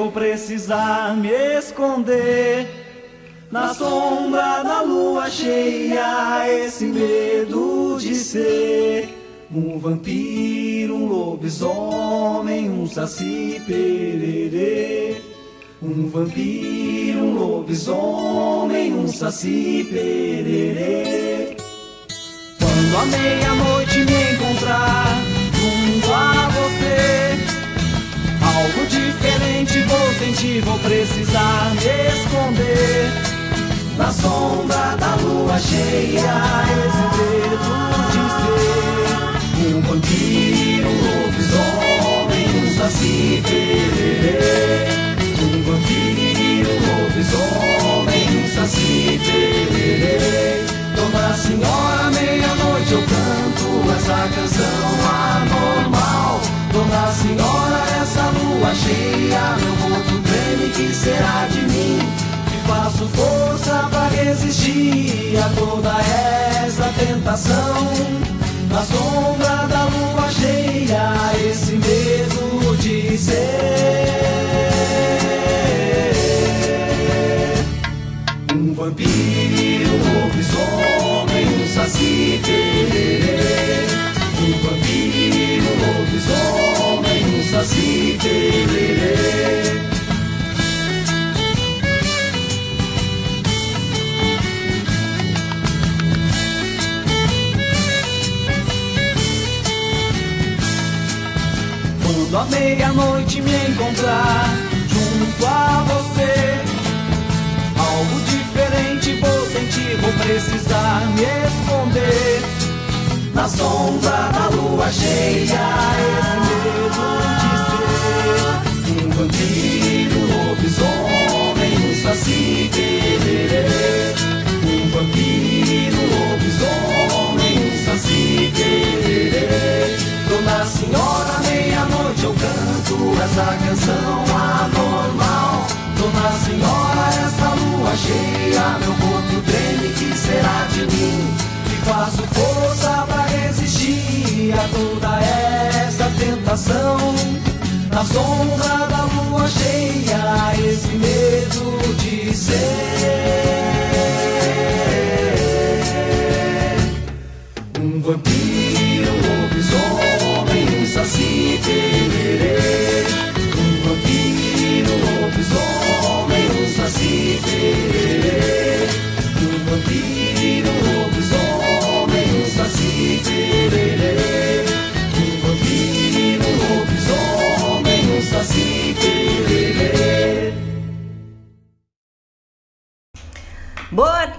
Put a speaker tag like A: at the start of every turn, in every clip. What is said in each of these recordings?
A: vou precisar me esconder. Na sombra da lua cheia, esse medo de ser um vampiro, um lobisomem, um saci pererê. Um vampiro, um lobisomem, um saci pererê. Quando a meia-noite me encontrar diferente vou sentir, vou precisar me esconder. Na sombra da lua cheia, esse medo de ser um vampiro, um lobisomem, um saci pererê. Um vampiro, um lobisomem, um saci pererê. Dona Senhora, meia-noite eu canto essa canção anormal. Dona Senhora, essa lua cheia, meu corpo treme, que será de mim? Que faço força pra resistir a toda essa tentação. Na sombra da lua cheia, esse medo de ser um vampiro, um lobisomem, um saci lobisomem, um saci pererê. Quando a meia-noite me encontrar junto a você, algo diferente vou sentir, vou precisar me esconder. Na sombra da lua cheia, esse medo de ser um vampiro, um lobisomem, um saci pererê. Um vampiro, um lobisomem, um saci pererê. Dona Senhora, meia-noite eu canto essa canção anormal. Dona Senhora, essa lua cheia, meu corpo treme, que será de mim? Faço força pra resistir a toda essa tentação. Na sombra da lua cheia, esse medo de ser um vampiro,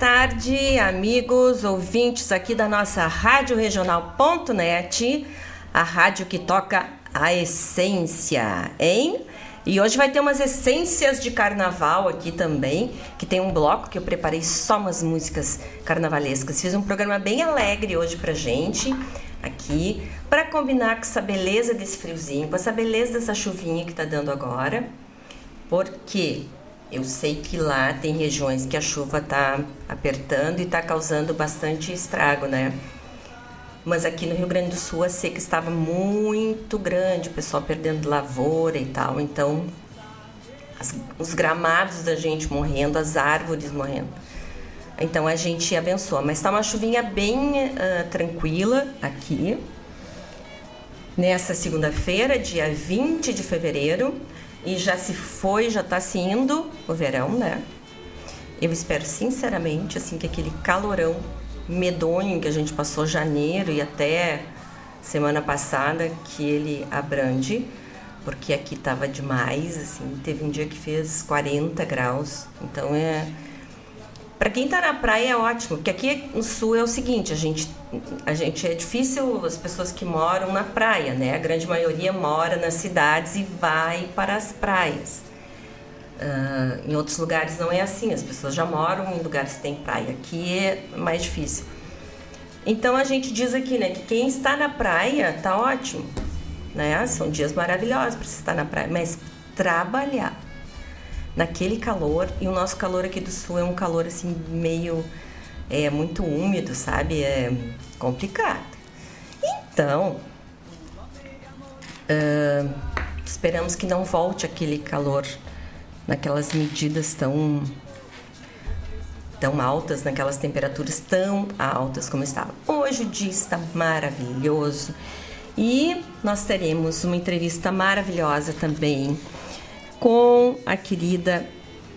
B: tarde, amigos ouvintes aqui da nossa Rádio Regional.net, a rádio que toca a essência, hein? E hoje vai ter umas essências de carnaval aqui também, que tem um bloco que eu preparei só umas músicas carnavalescas. Fiz um programa bem alegre hoje pra gente aqui, para combinar com essa beleza desse friozinho, com essa beleza dessa chuvinha que tá dando agora. Porque eu sei que lá tem regiões que a chuva tá apertando e tá causando bastante estrago, né? Mas aqui no Rio Grande do Sul a seca estava muito grande, o pessoal perdendo lavoura e tal. Então, as- os gramados da gente morrendo, as árvores morrendo. Então a gente abençoa. Mas tá uma chuvinha bem ah, tranquila aqui. Nessa segunda-feira, dia 20 de fevereiro. E já se foi, já tá se indo o verão, né? Eu espero sinceramente assim que aquele calorão medonho que a gente passou janeiro e até semana passada que ele abrande, porque aqui tava demais, assim, teve um dia que fez 40 graus. Então é para quem tá na praia é ótimo, porque aqui no sul é o seguinte, a gente a gente é difícil as pessoas que moram na praia, né? A grande maioria mora nas cidades e vai para as praias. Ah, em outros lugares não é assim, as pessoas já moram em lugares que tem praia. Aqui é mais difícil. Então a gente diz aqui, né, que quem está na praia tá ótimo, né? São dias maravilhosos para você estar na praia, mas trabalhar naquele calor e o nosso calor aqui do sul é um calor assim meio é muito úmido, sabe? É complicado. Então, ah, esperamos que não volte aquele calor naquelas medidas tão tão altas, naquelas temperaturas tão altas como estavam. Hoje o dia está maravilhoso e nós teremos uma entrevista maravilhosa também com a querida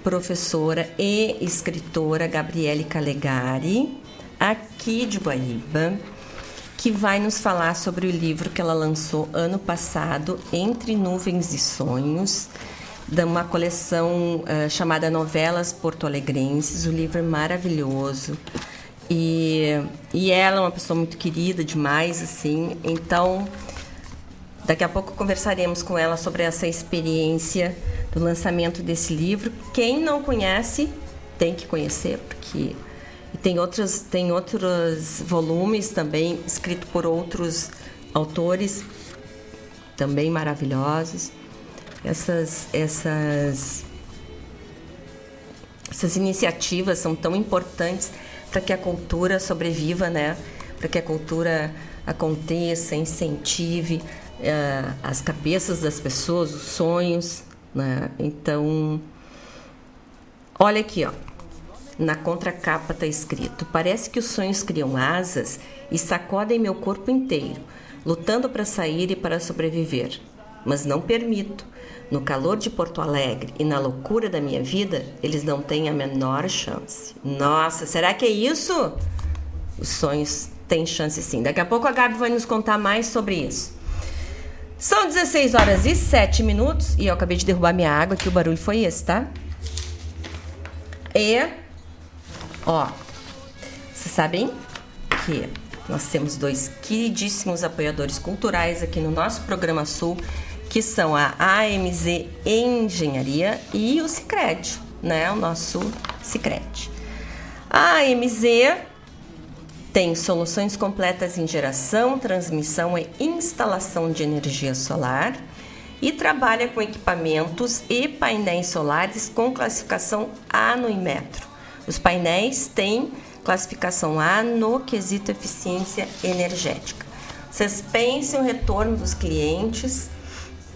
B: professora e escritora Gabriele Calegari, aqui de Guaíba, que vai nos falar sobre o livro que ela lançou ano passado, Entre Nuvens e Sonhos, de uma coleção uh, chamada Novelas Porto Alegrenses. O livro é maravilhoso. E, e ela é uma pessoa muito querida demais, assim. Então, daqui a pouco conversaremos com ela sobre essa experiência do lançamento desse livro. Quem não conhece, tem que conhecer, porque tem outros, tem outros volumes também, escritos por outros autores, também maravilhosos. Essas, essas, essas iniciativas são tão importantes para que a cultura sobreviva, né? Para que a cultura aconteça, incentive uh, as cabeças das pessoas, os sonhos, né? Então, olha aqui, ó. Na contracapa está escrito: Parece que os sonhos criam asas e sacodem meu corpo inteiro, lutando para sair e para sobreviver. Mas não permito. No calor de Porto Alegre e na loucura da minha vida, eles não têm a menor chance. Nossa, será que é isso? Os sonhos têm chance sim. Daqui a pouco a Gabi vai nos contar mais sobre isso. São 16 horas e 7 minutos e eu acabei de derrubar minha água, que o barulho foi esse, tá? E Ó, vocês sabem que nós temos dois queridíssimos apoiadores culturais aqui no nosso programa Sul, que são a AMZ Engenharia e o Cicred, né? O nosso Cicred. A AMZ tem soluções completas em geração, transmissão e instalação de energia solar e trabalha com equipamentos e painéis solares com classificação A no Inmetro. Os painéis têm classificação A no quesito eficiência energética. Vocês pensem o retorno dos clientes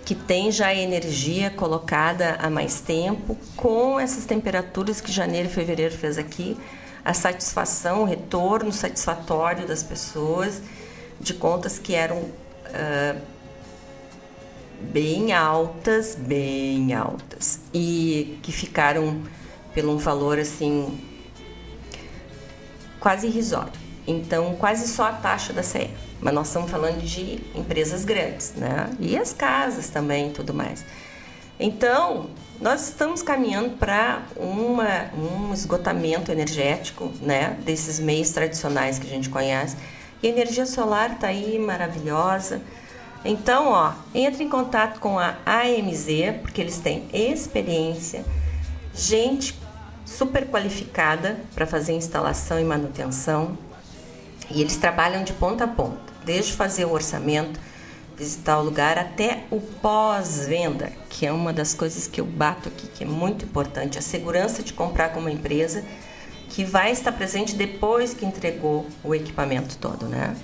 B: que tem já energia colocada há mais tempo, com essas temperaturas que janeiro e fevereiro fez aqui, a satisfação, o retorno satisfatório das pessoas de contas que eram uh, bem altas, bem altas, e que ficaram pelo um valor assim quase irrisório. Então, quase só a taxa da CE. Mas nós estamos falando de empresas grandes, né? E as casas também, tudo mais. Então, nós estamos caminhando para um esgotamento energético, né? Desses meios tradicionais que a gente conhece. E a energia solar está aí maravilhosa. Então, ó, entre em contato com a AMZ, porque eles têm experiência, gente super qualificada para fazer instalação e manutenção. E eles trabalham de ponta a ponta, desde fazer o orçamento, visitar o lugar até o pós-venda, que é uma das coisas que eu bato aqui, que é muito importante, a segurança de comprar com uma empresa que vai estar presente depois que entregou o equipamento todo, né?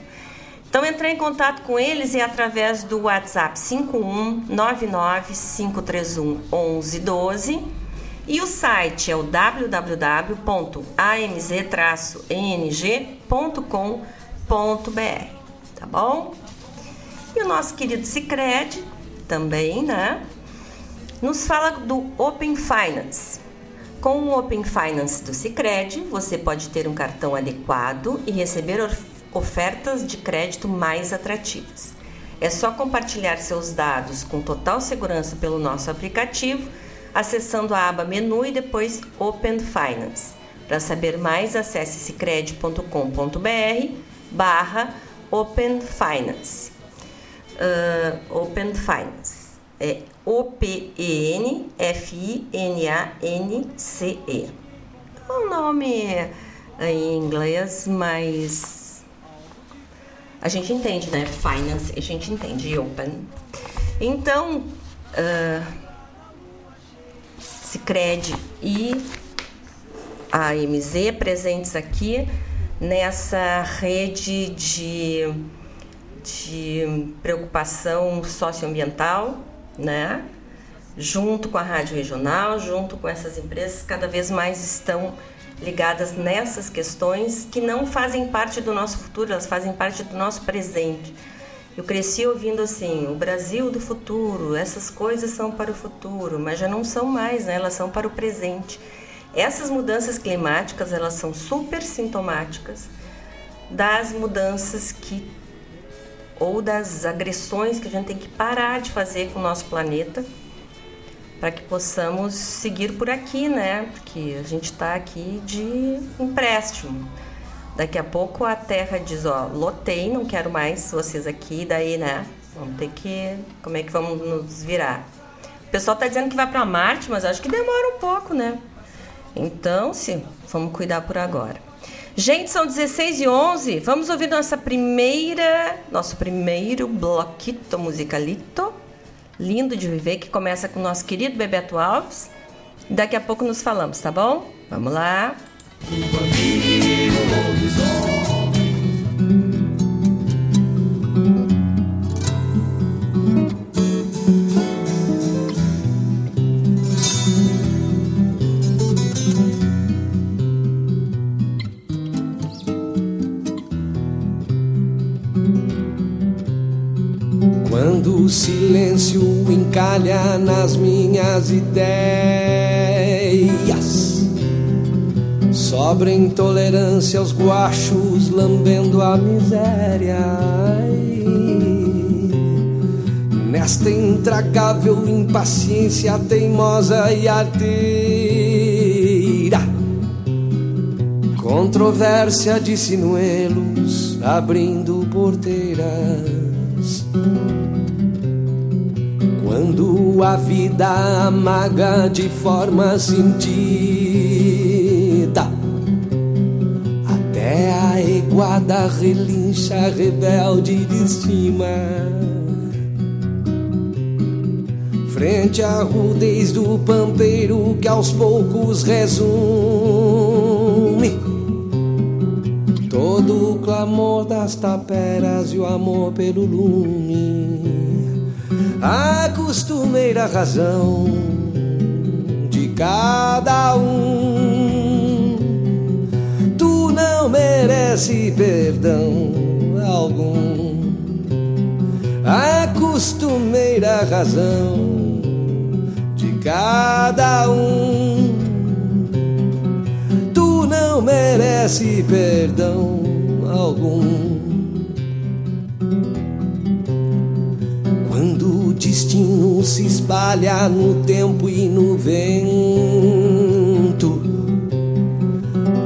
B: Então, entrar em contato com eles é através do WhatsApp 5199 531 1112 e o site é o www.amz-eng.com.br, tá bom? E o nosso querido Cicred também, né? Nos fala do Open Finance. Com o Open Finance do Cicred, você pode ter um cartão adequado e receber ofertas de crédito mais atrativas. É só compartilhar seus dados com total segurança pelo nosso aplicativo acessando a aba Menu e depois Open Finance. Para saber mais, acesse cicred.com.br barra Open Finance. Uh, Open Finance. É O-P-E-N-F-I-N-A-N-C-E. É um nome em inglês, mas a gente entende, né? Finance, a gente entende. Open. Então, uh, Cicred e a AMZ presentes aqui nessa rede de, de preocupação socioambiental, né? junto com a rádio regional, junto com essas empresas, cada vez mais estão ligadas nessas questões que não fazem parte do nosso futuro, elas fazem parte do nosso presente. Eu cresci ouvindo assim, o Brasil do futuro, essas coisas são para o futuro, mas já não são mais, né? elas são para o presente. Essas mudanças climáticas, elas são super sintomáticas das mudanças que ou das agressões que a gente tem que parar de fazer com o nosso planeta para que possamos seguir por aqui, né? Porque a gente está aqui de empréstimo. Daqui a pouco a Terra diz, ó, lotei, não quero mais vocês aqui, daí, né? Vamos ter que, como é que vamos nos virar? O pessoal está dizendo que vai para Marte, mas acho que demora um pouco, né? Então, sim, vamos cuidar por agora. Gente, são 16 e 11. Vamos ouvir nossa primeira, nosso primeiro bloquito musicalito. Lindo de viver, que começa com o nosso querido Bebeto Alves. Daqui a pouco nos falamos, tá bom? Vamos lá.
C: Quando o silêncio encalha nas minhas ideias, sobra intolerância aos guachos lambendo a miséria. Nesta intragável impaciência teimosa e arteira, controvérsia de sinuelos abrindo porteiras. Quando a vida amaga de forma sentida, até a iguada relincha rebelde de cima. Frente à rudez do pampeiro que aos poucos resume todo o clamor das taperas e o amor pelo lume a costumeira razão de cada um. Tu não merece perdão algum. A costumeira razão de cada um. Tu não merece perdão algum. Destino se espalha no tempo e no vento,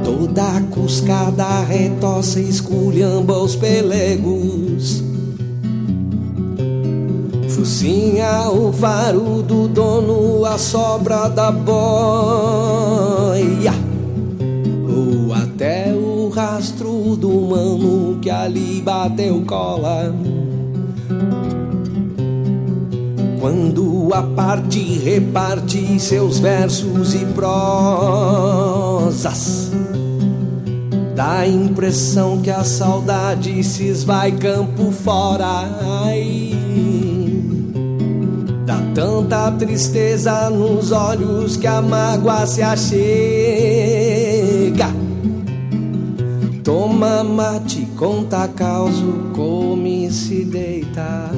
C: toda cuscada retoça esculhamba os pelegos. Focinha o faro do dono, a sobra da boia, ou até o rastro do mano que ali bateu cola. Quando a parte reparte seus versos e prosas, dá a impressão que a saudade se esvai campo fora. Ai, dá tanta tristeza nos olhos que a mágoa se achega. Toma mate, conta causo, come e se deita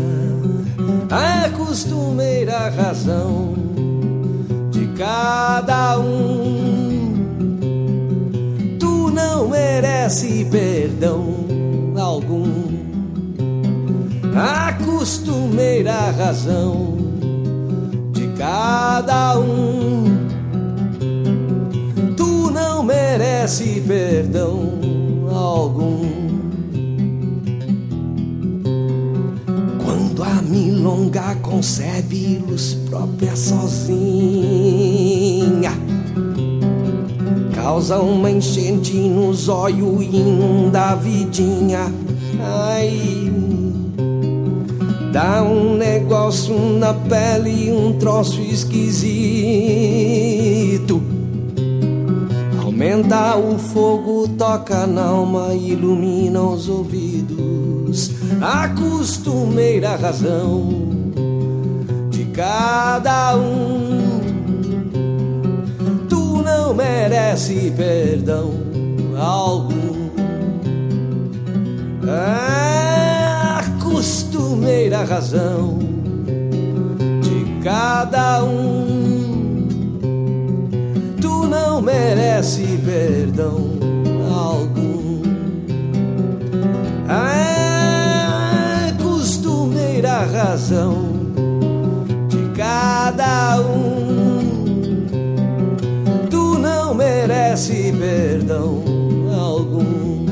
C: a costumeira razão de cada um. Tu não merece perdão algum. A costumeira razão de cada um. Tu não merece perdão milonga concebe luz própria sozinha. Causa uma enchente no zóio e inunda a vidinha. Ai, dá um negócio na pele, um troço esquisito. Aumenta o fogo, toca na alma, ilumina os ouvidos a costumeira razão de cada um. Tu não merece perdão algum. A razão de cada um. Tu não merece perdão a razão cada um. Tu não merece perdão algum.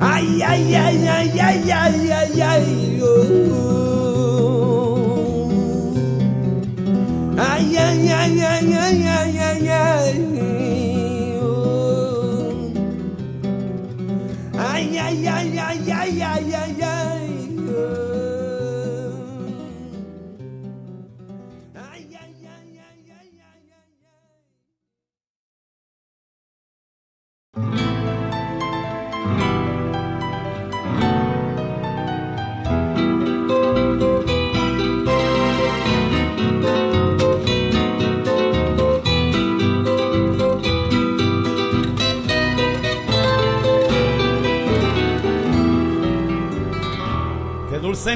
C: Ai, ai, ai, ai, ai, ai, ai, ai, oh. Ai, ai, ai, ai, ai,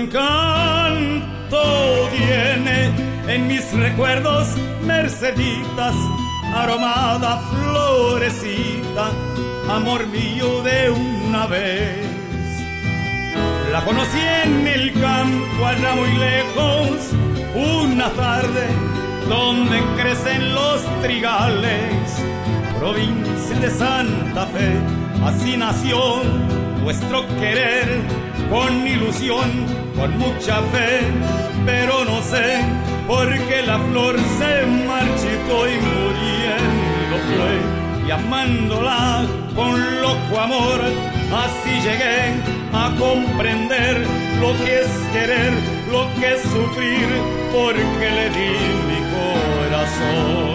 D: encanto tiene en mis recuerdos Merceditas, aromada florecita, amor mío de una vez. La conocí en el campo allá muy lejos, una tarde donde crecen los trigales, provincia de Santa Fe, así nació nuestro querer con ilusión, con mucha fe, pero no sé por qué la flor se marchitó y muriendo fue. Y amándola con loco amor, así llegué a comprender lo que es querer, lo que es sufrir, porque le di mi corazón.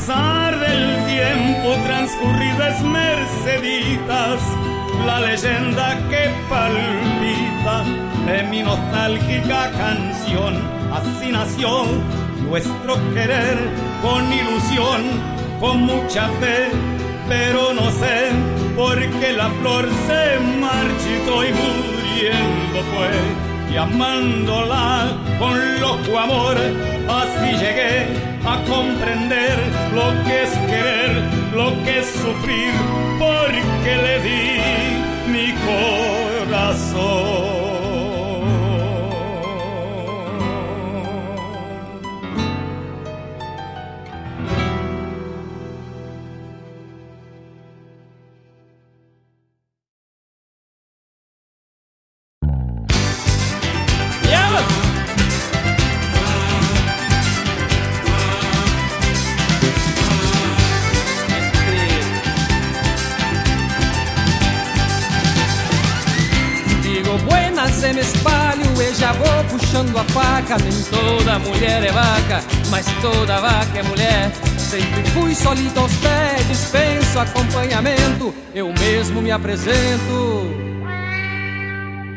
D: Pesar del tiempo transcurrido es Merceditas, la leyenda que palpita en mi nostálgica canción. Así nació nuestro querer con ilusión con mucha fe, pero no sé por qué la flor se marchitó y muriendo fue. Y amándola con loco amor, así llegué a comprender lo que es querer, lo que es sufrir, porque le di mi corazón.
E: Acompanhamento. Eu mesmo me apresento.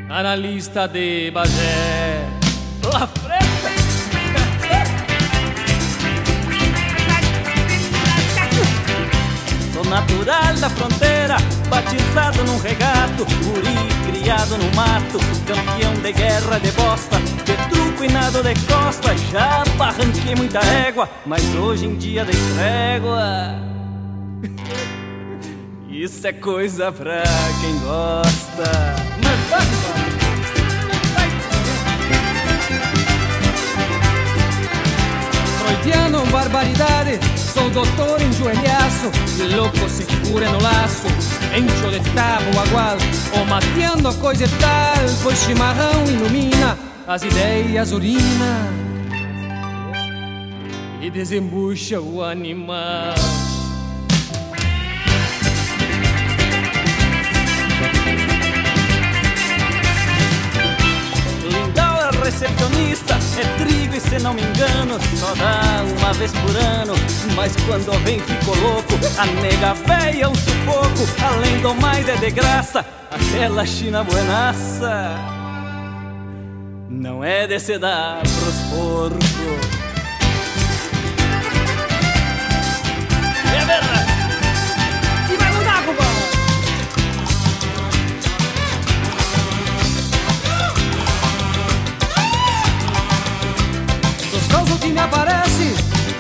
E: Analista de Bagé. Lá frente.
F: natural da fronteira, batizado num regato, guri criado no mato, campeão de guerra de bosta, de truco e nada de costa, já barranquei muita égua, mas hoje em dia de trégua. Isso é coisa pra quem gosta.
E: Freudiano, barbaridade, sou doutor em joelhaço, louco se cura no laço, encho de tabo agual, ou mateando coisa tal, pois chimarrão ilumina, as ideias urina. E desembucha o animal.
F: Recepcionista é trigo e se não me engano só dá uma vez por ano. Mas quando vem ficou louco, a nega véia é um sufoco. Além do mais é de graça, aquela China buenaça. Não é de se dar pros porcos. É verdade.
E: Que me aparece,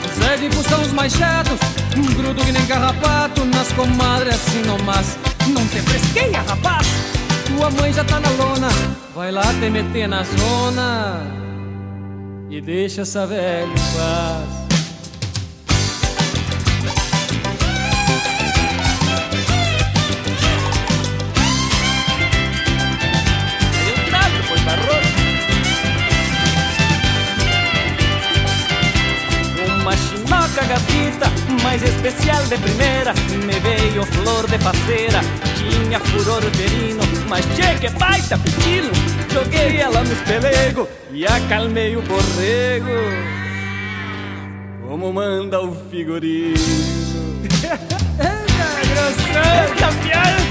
E: os édipos são os mais chatos. Um grudo que nem carrapato nas comadres assim nomás. Não te fresqueia, rapaz. Tua mãe já tá na lona, vai lá te meter na zona. E deixa essa velha em paz.
F: Gastita, mais especial de primeira. Me veio flor de faceira, tinha furor uterino Mas che, que baita pepino Joguei ela no espelego e acalmei o borrego. Como manda o figurino? Eita, piada!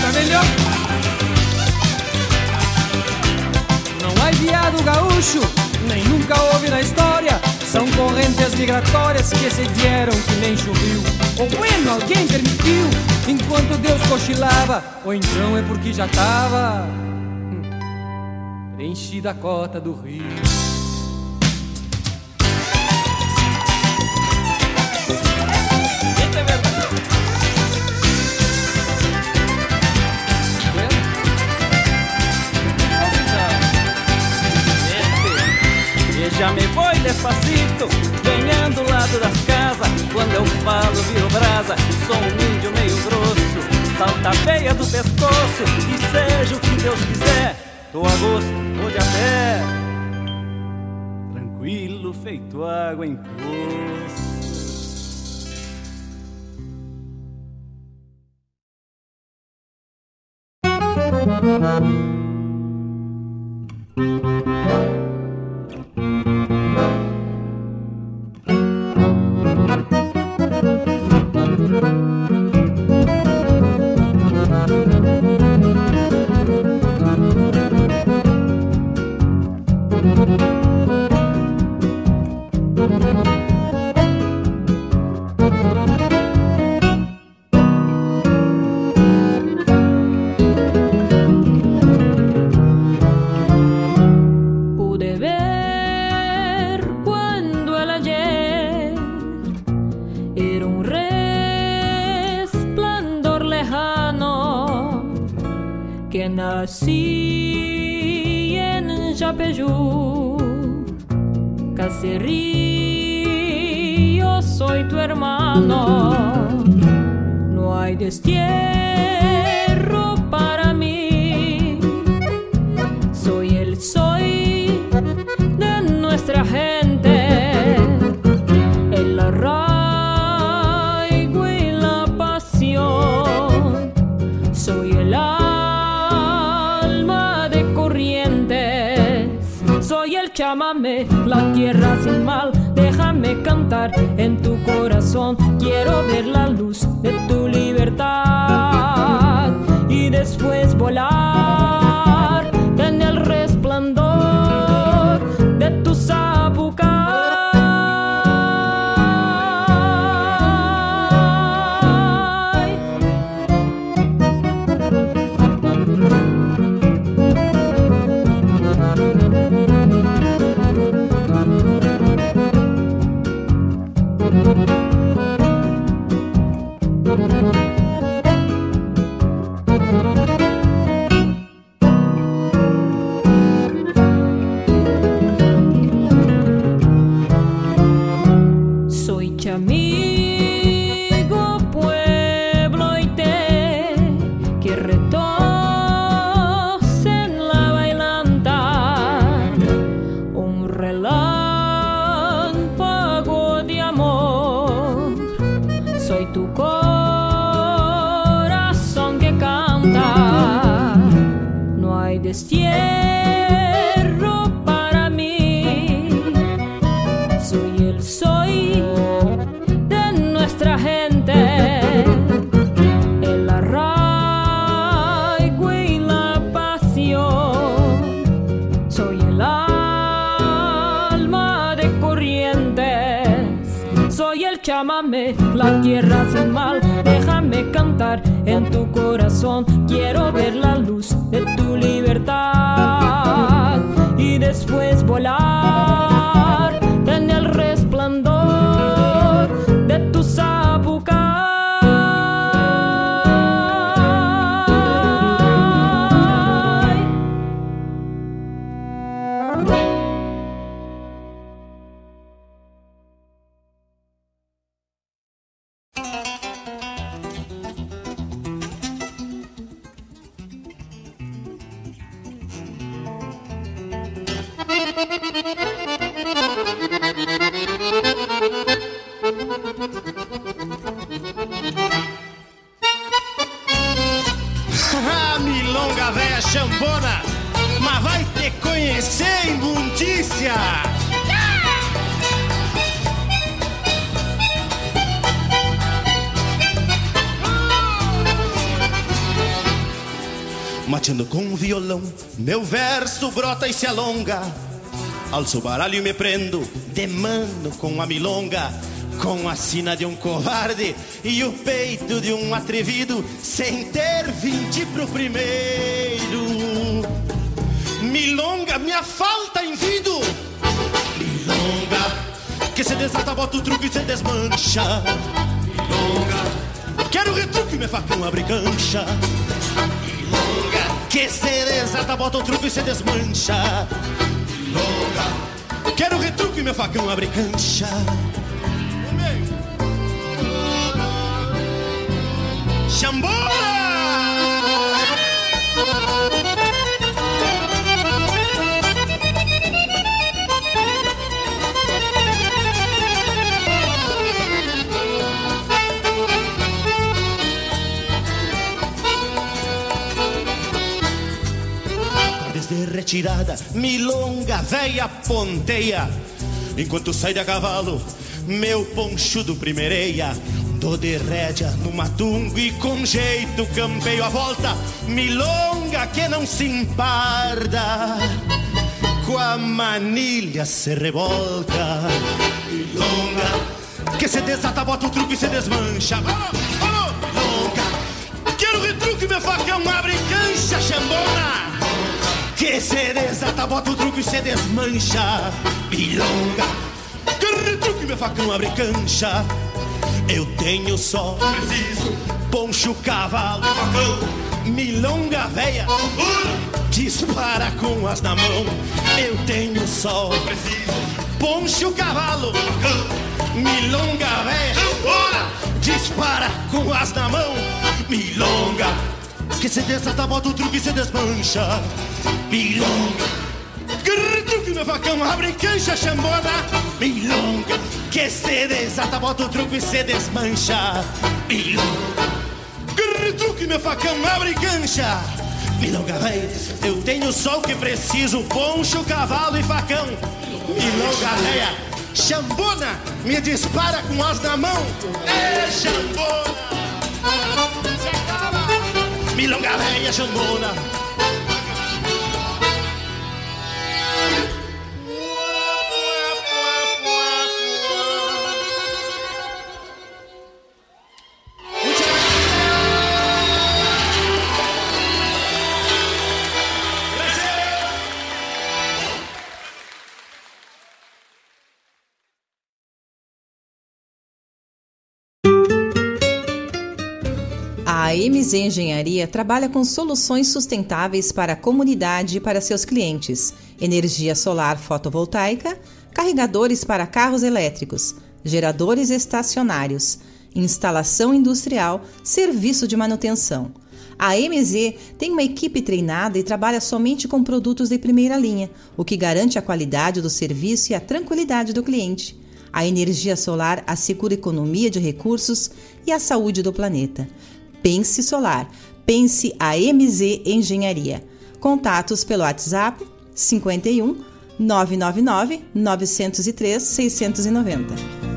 E: Tá melhor? Há viado gaúcho, nem nunca houve na história. São correntes migratórias que se vieram que nem choveu. Ou bueno, alguém permitiu, enquanto Deus cochilava. Ou então é porque já tava preenchida a cota do rio.
F: E já me voy despacito, ganhando o lado das casas. Quando eu falo, viro brasa, sou um índio meio grosso. Salta a veia do pescoço, e seja o que Deus quiser. Tô a gosto, vou de a pé. Tranquilo, feito água em poço.
G: Pude que nací en Yapeyú, Cacerío, soy tu hermano. No hay destierro la tierra sin mal. Déjame cantar en tu corazón. Quiero ver la luz de tu libertad y después volar
H: Alço o baralho e me prendo, de mano com a milonga. Com a sina de um covarde e o peito de um atrevido, sem ter vinte pro primeiro. Milonga, minha falta em vido. Milonga, que se desata, bota o truque e se desmancha. Milonga, quero retruque, meu facão abre cancha. Milonga, que se desata, bota o truque e se desmancha. Quero retruque, meu facão abre cancha. Retirada, milonga, véia ponteia. Enquanto sai de cavalo, meu ponchudo primeireia. Tô de rédea no matungo e com jeito campeio a volta. Milonga que não se emparda, com a manilha se revolta. Milonga que se desata, bota o truque e se desmancha. Vamos, vamos! Milonga, quero retruque, meu facão abre cancha, chambona. Que se desata, bota o truque e se desmancha. Milonga, quero retruque, meu facão abre cancha. Eu tenho só preciso poncho, cavalo, facão, milonga véia, dispara com as na mão. Eu tenho só preciso poncho, cavalo, facão, milonga véia, dispara com as na mão. Milonga, que se desata, bota o truque e se desmancha. Milonga. Que meu facão abre cancha chambona Milonga Que se desata, bota o truco e se desmancha. Milonga. Que meu facão abre cancha Milonga véi, eu tenho só o que preciso. Poncho, cavalo e facão. Milonga véia, chambona Me dispara com as na mão. É chambona. Milonga véia, chambona
I: A MZ Engenharia trabalha com soluções sustentáveis para a comunidade e para seus clientes: energia solar fotovoltaica, carregadores para carros elétricos, geradores estacionários, instalação industrial, serviço de manutenção. A MZ tem uma equipe treinada e trabalha somente com produtos de primeira linha, o que garante a qualidade do serviço e a tranquilidade do cliente. A energia solar assegura economia de recursos e a saúde do planeta. Pense Solar. Pense a MZ Engenharia. Contatos pelo WhatsApp 51 999 903 690.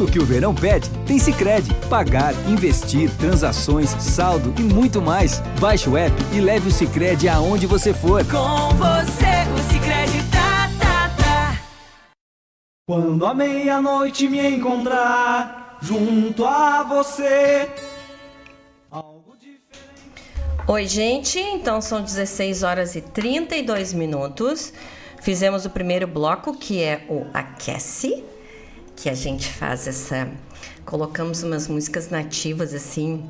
J: Tudo que o verão pede, tem Sicredi. Pagar, investir, transações, saldo e muito mais. Baixe o app e leve o Sicredi aonde você for.
K: Com você, o Cicred tá, tá, tá.
L: Quando a meia-noite me encontrar junto a você.
B: Oi, gente. Então são 16 horas e 32 minutos. Fizemos o primeiro bloco, que é o Aquece, que a gente faz essa. Colocamos umas músicas nativas assim.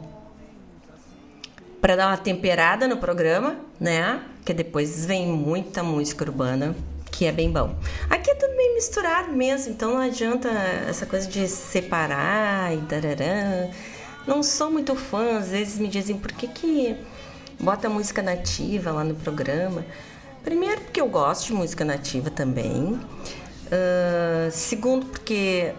B: Para dar uma temperada no programa, né? Que depois vem muita música urbana, que é bem bom. Aqui é tudo bem misturado mesmo, então não adianta essa coisa de separar e dararã. Não sou muito fã, às vezes me dizem por que que bota música nativa lá no programa. Primeiro, porque eu gosto de música nativa também. Uh, segundo, porque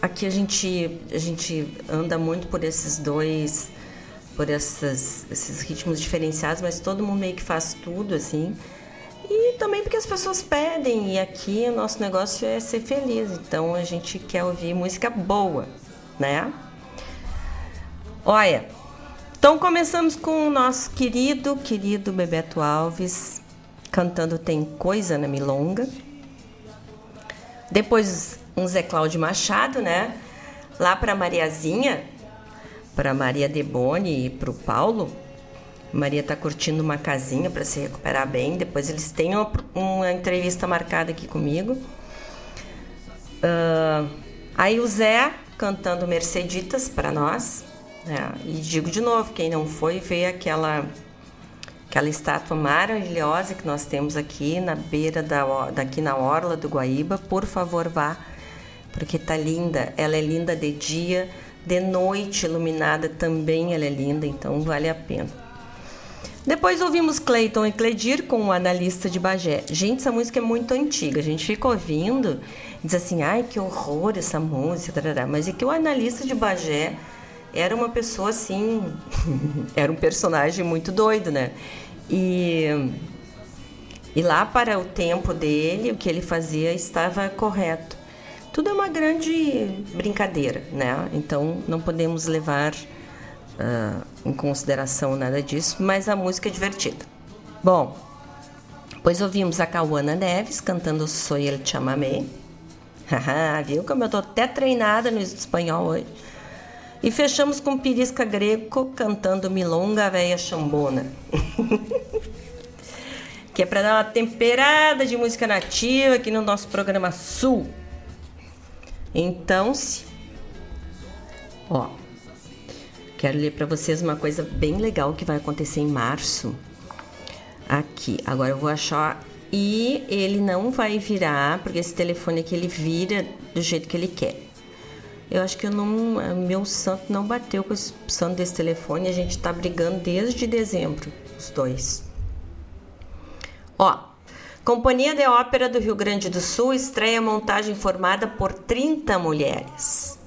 B: aqui a gente, a gente anda muito por esses dois, por essas, esses ritmos diferenciados, mas todo mundo meio que faz tudo assim. E também porque as pessoas pedem, e aqui o nosso negócio é ser feliz, então a gente quer ouvir música boa, né? Olha, então começamos com o nosso querido, querido Bebeto Alves cantando Tem Coisa na Milonga. Depois um Zé Cláudio Machado, né? Lá para Mariazinha, para Maria Deboni e para o Paulo. Maria tá curtindo uma casinha para se recuperar bem. Depois eles têm uma, uma entrevista marcada aqui comigo. Uh, aí o Zé cantando Merceditas para nós. É, e digo de novo, quem não foi ver aquela aquela estátua maravilhosa que nós temos aqui na beira da daqui na orla do Guaíba, por favor vá, porque tá linda. Ela é linda de dia, de noite iluminada também ela é linda, então vale a pena. Depois ouvimos Clayton e Cledir com o analista de Bagé. Gente, essa música é muito antiga. A gente fica ouvindo, diz assim, ai que horror essa música, tarará. mas é que o analista de Bagé era uma pessoa assim, era um personagem muito doido, né? E, e lá para o tempo dele, o que ele fazia estava correto. Tudo é uma grande brincadeira, né? Então não podemos levar uh, em consideração nada disso, mas a música é divertida. Bom, pois ouvimos a Cauana Neves cantando Soy el Chamamé. Viu como eu tô até treinada no espanhol hoje. E fechamos com Pirisca Greco cantando Milonga Véia Chambona. que é para dar uma temperada de música nativa aqui no nosso programa Sul. Então, se... ó, quero ler para vocês uma coisa bem legal que vai acontecer em março. Aqui, agora eu vou achar e ele não vai virar, porque esse telefone aqui ele vira do jeito que ele quer. Eu acho que eu não, meu santo não bateu com o santo desse telefone. A gente tá brigando desde dezembro, os dois. Ó, Companhia de Ópera do Rio Grande do Sul estreia montagem formada por 30 mulheres.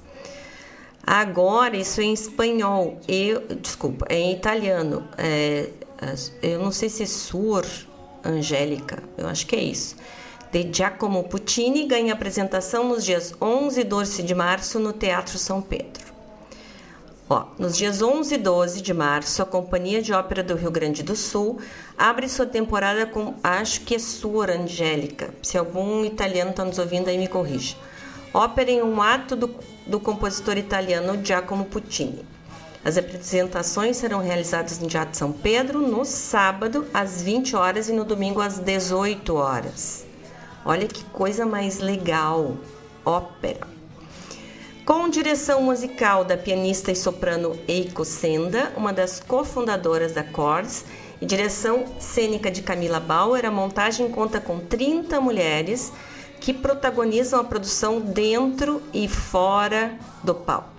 B: Agora, isso é em espanhol, eu, desculpa, é em italiano. É, eu não sei se é Sur Angélica, eu acho que é isso de Giacomo Puccini ganha apresentação nos dias 11 e 12 de março no Teatro São Pedro. Ó, nos dias 11 e 12 de março, a Companhia de Ópera do Rio Grande do Sul abre sua temporada com Acho que é Sua Angélica. Se algum italiano está nos ouvindo aí, me corrija. Ópera em um ato do, do compositor italiano Giacomo Puccini. As apresentações serão realizadas no Teatro São Pedro no sábado às 20 horas e no domingo às 18 horas. Olha que coisa mais legal, ópera. Com direção musical da pianista e soprano Eiko Senda, uma das cofundadoras da Chords, e direção cênica de Camila Bauer, a montagem conta com 30 mulheres que protagonizam a produção dentro e fora do palco.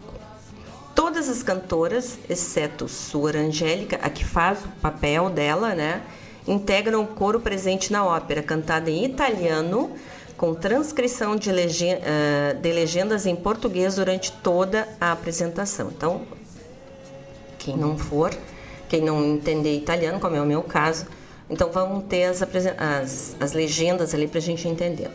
B: Todas as cantoras, exceto Sua Angélica, a que faz o papel dela, né, integram o coro presente na ópera, cantada em italiano, com transcrição de, uh, de legendas em português durante toda a apresentação. Então, quem não for, quem não entender italiano, como é o meu caso, então vamos ter as, as, as legendas ali para a gente entender.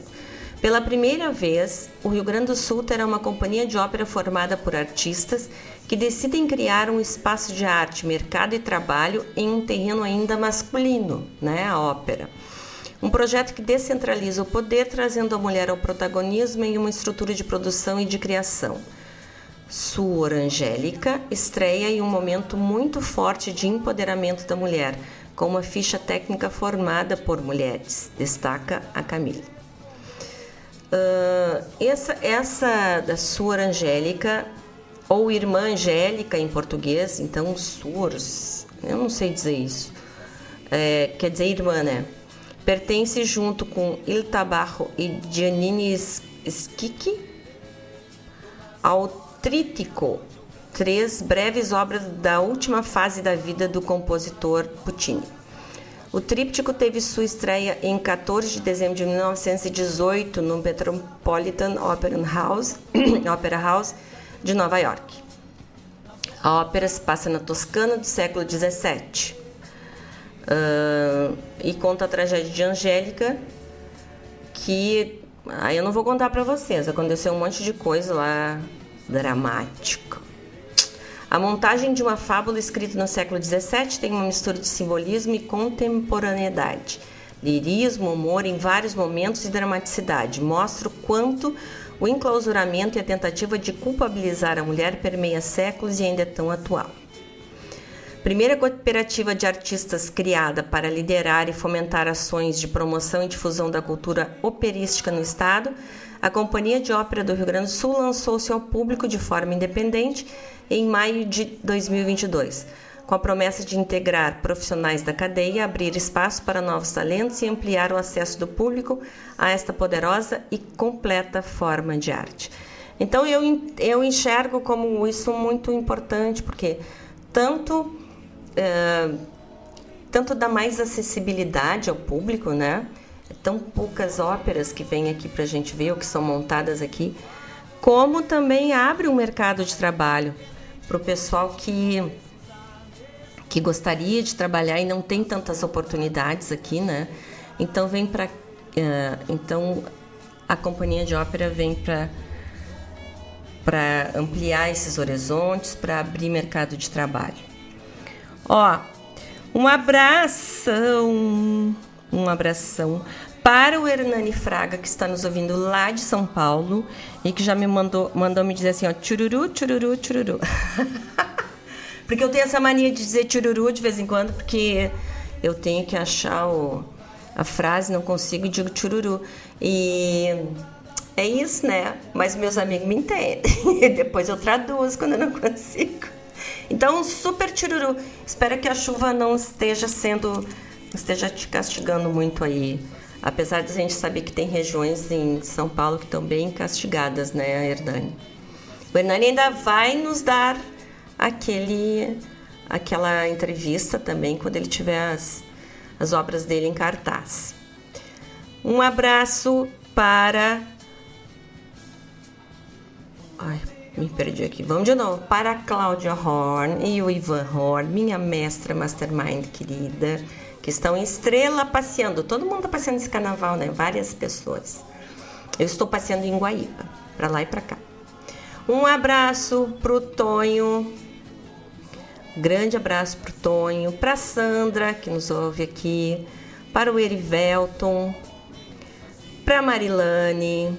B: Pela primeira vez, o Rio Grande do Sul terá uma companhia de ópera formada por artistas que decidem criar um espaço de arte, mercado e trabalho em um terreno ainda masculino, né, a ópera. Um projeto que descentraliza o poder, trazendo a mulher ao protagonismo em uma estrutura de produção e de criação. Suor Angélica estreia em um momento muito forte de empoderamento da mulher, com uma ficha técnica formada por mulheres, destaca a Camila. Uh, essa, essa da Suor Angélica, ou Irmã Angélica em português, então Surs, eu não sei dizer isso, é, quer dizer irmã, né? Pertence junto com Il Tabarro e Giannini Schicchi ao Trítico, três breves obras da última fase da vida do compositor Puccini. O tríptico teve sua estreia em 14 de dezembro de 1918 no Metropolitan Opera House, Opera House de Nova York. A ópera se passa na Toscana do século 17 uh, e conta a tragédia de Angélica, que aí eu não vou contar para vocês, aconteceu um monte de coisa lá dramática. A montagem de uma fábula escrita no século XVII tem uma mistura de simbolismo e contemporaneidade, lirismo, humor em vários momentos e dramaticidade. Mostra o quanto o enclausuramento e a tentativa de culpabilizar a mulher permeia séculos e ainda é tão atual. Primeira cooperativa de artistas criada para liderar e fomentar ações de promoção e difusão da cultura operística no Estado, a Companhia de Ópera do Rio Grande do Sul lançou-se ao público de forma independente em maio de 2022, com a promessa de integrar profissionais da cadeia, abrir espaço para novos talentos e ampliar o acesso do público a esta poderosa e completa forma de arte. Então eu, eu enxergo como isso muito importante, porque tanto é, tanto dá mais acessibilidade ao público, né? Tão poucas óperas que vêm aqui para a gente ver, ou que são montadas aqui, como também abre um mercado de trabalho para o pessoal que, que gostaria de trabalhar e não tem tantas oportunidades aqui, né? Então vem para uh, é, então a companhia de ópera vem para para ampliar esses horizontes, para abrir mercado de trabalho. Ó, um abração, um abração para o Hernani Fraga, que está nos ouvindo lá de São Paulo e que já me mandou, mandou me dizer assim, ó, chururu, chururu, chururu. porque eu tenho essa mania de dizer chururu de vez em quando, porque eu tenho que achar o, a frase, não consigo e digo chururu. E é isso, né? Mas meus amigos me entendem. Depois eu traduzo quando eu não consigo. Então, super tiruru. Espero que a chuva não esteja sendo, esteja te castigando muito aí. Apesar de a gente saber que tem regiões em São Paulo que estão bem castigadas, né, Hernani? O Hernani ainda vai nos dar aquele, aquela entrevista também quando ele tiver as, as obras dele em cartaz. Um abraço para. Ai, me perdi aqui. Vamos de novo. Para a Cláudia Horn e o Ivan Horn, minha mestra mastermind querida, estão em Estrela passeando. Todo mundo está passeando esse carnaval, né? Várias pessoas. Eu estou passeando em Guaíba, para lá e para cá. Um abraço pro Tonho. Grande abraço pro Tonho, para Sandra, que nos ouve aqui, para o Erivelton, para Marilane,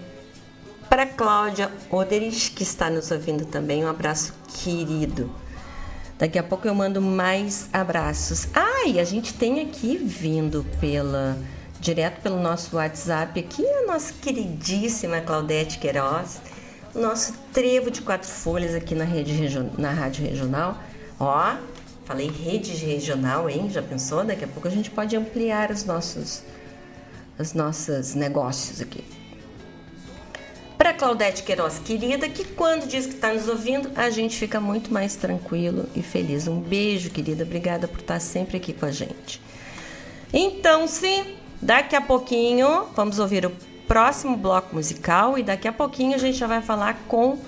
B: para Cláudia Oderich, que está nos ouvindo também, um abraço querido. Daqui a pouco eu mando mais abraços. Ah, e a gente tem aqui vindo pela direto pelo nosso WhatsApp aqui a nossa queridíssima Claudete Queiroz, nosso trevo de quatro folhas aqui na, rede na Rádio Regional. Ó, falei rede regional, hein? Já pensou? Daqui a pouco a gente pode ampliar os nossos, os nossos negócios aqui. Para Claudete Queiroz, querida, que quando diz que está nos ouvindo, a gente fica muito mais tranquilo e feliz. Um beijo, querida. Obrigada por estar sempre aqui com a gente. Então, sim, daqui a pouquinho vamos ouvir o próximo bloco musical e daqui a pouquinho a gente já vai falar com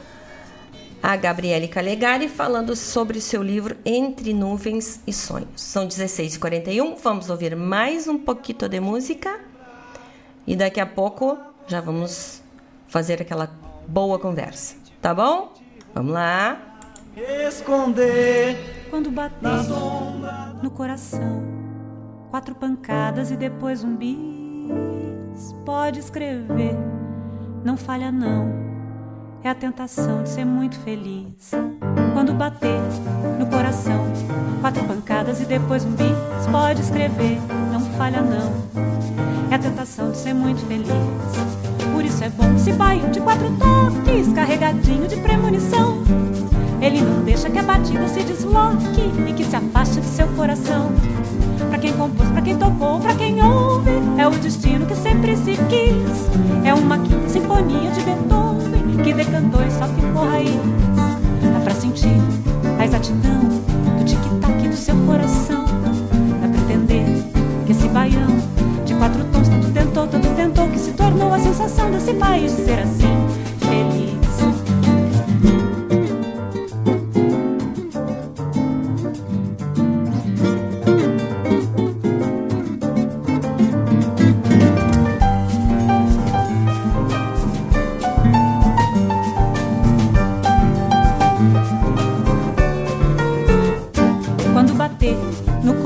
B: a Gabriele Calegari falando sobre o seu livro Entre Nuvens e Sonhos. São 16h41, vamos ouvir mais um pouquinho de música e daqui a pouco já vamos fazer aquela boa conversa, tá bom? Vamos lá.
L: Esconder
M: quando bater no coração, quatro pancadas e depois um bis pode escrever, não falha não. É a tentação de ser muito feliz. Quando bater no coração, quatro pancadas e depois um bis, pode escrever, não falha não. É a tentação de ser muito feliz. Por isso é bom bairro de quatro toques, carregadinho de premonição. Ele não deixa que a batida se desloque e que se afaste do seu coração. Pra quem compôs, pra quem tocou, pra quem ouve, é o destino que sempre se quis. É uma quinta sinfonia de Beethoven que decantou e só ficou raiz. Dá pra sentir a exatidão do tic-tac do seu coração. Dá pra entender que esse baião quatro tons tanto tentou, tanto tentou que se tornou a sensação desse país de ser assim,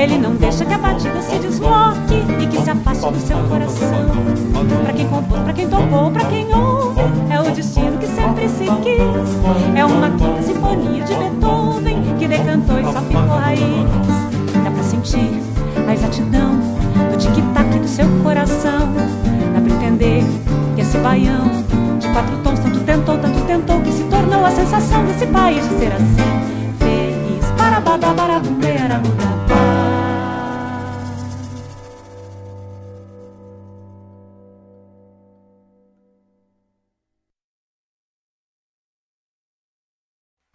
M: Ele não deixa que a batida se desloque e que se afaste do seu coração. Pra quem compôs, pra quem tocou, pra quem ouve, é o destino que sempre se quis. É uma quinta sinfonia de Beethoven que decantou e só ficou raiz. Dá pra sentir a exatidão do tic-tac do seu coração. Dá pra entender que esse baião de quatro tons tanto tentou, tanto tentou que se tornou a sensação desse país de ser assim.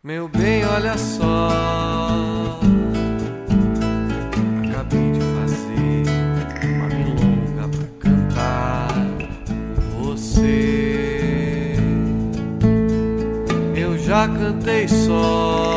N: Meu bem, olha só. Acabei de fazer uma milonga pra cantar com você. Eu já cantei só.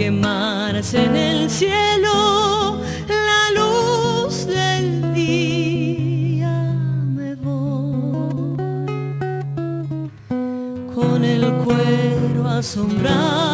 K: quemarse en el cielo la luz del día. Me voy con el cuero asombrado.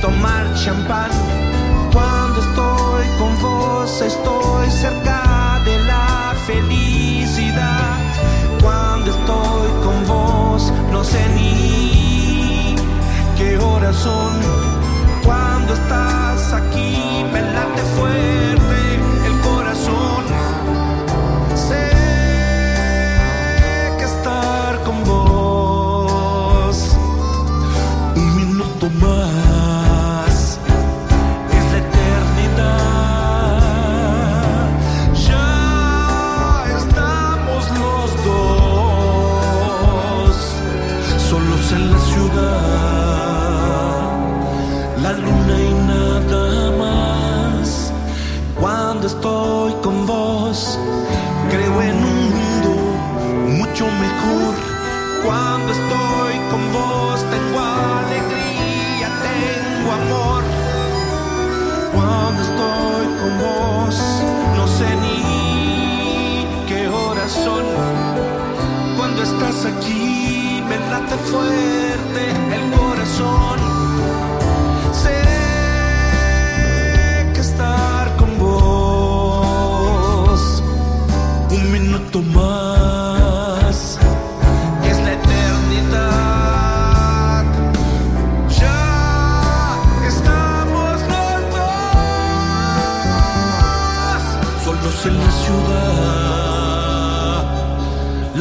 O: tomar champán. Cuando estoy con vos, estoy cerca de la felicidad. Cuando estoy con vos, no sé ni qué horas son. Cuando estás aquí, me late fuerte. no sé ni qué horas son. Cuando estás aquí, me late fuerte el corazón. Sé que estar con vos un minuto más.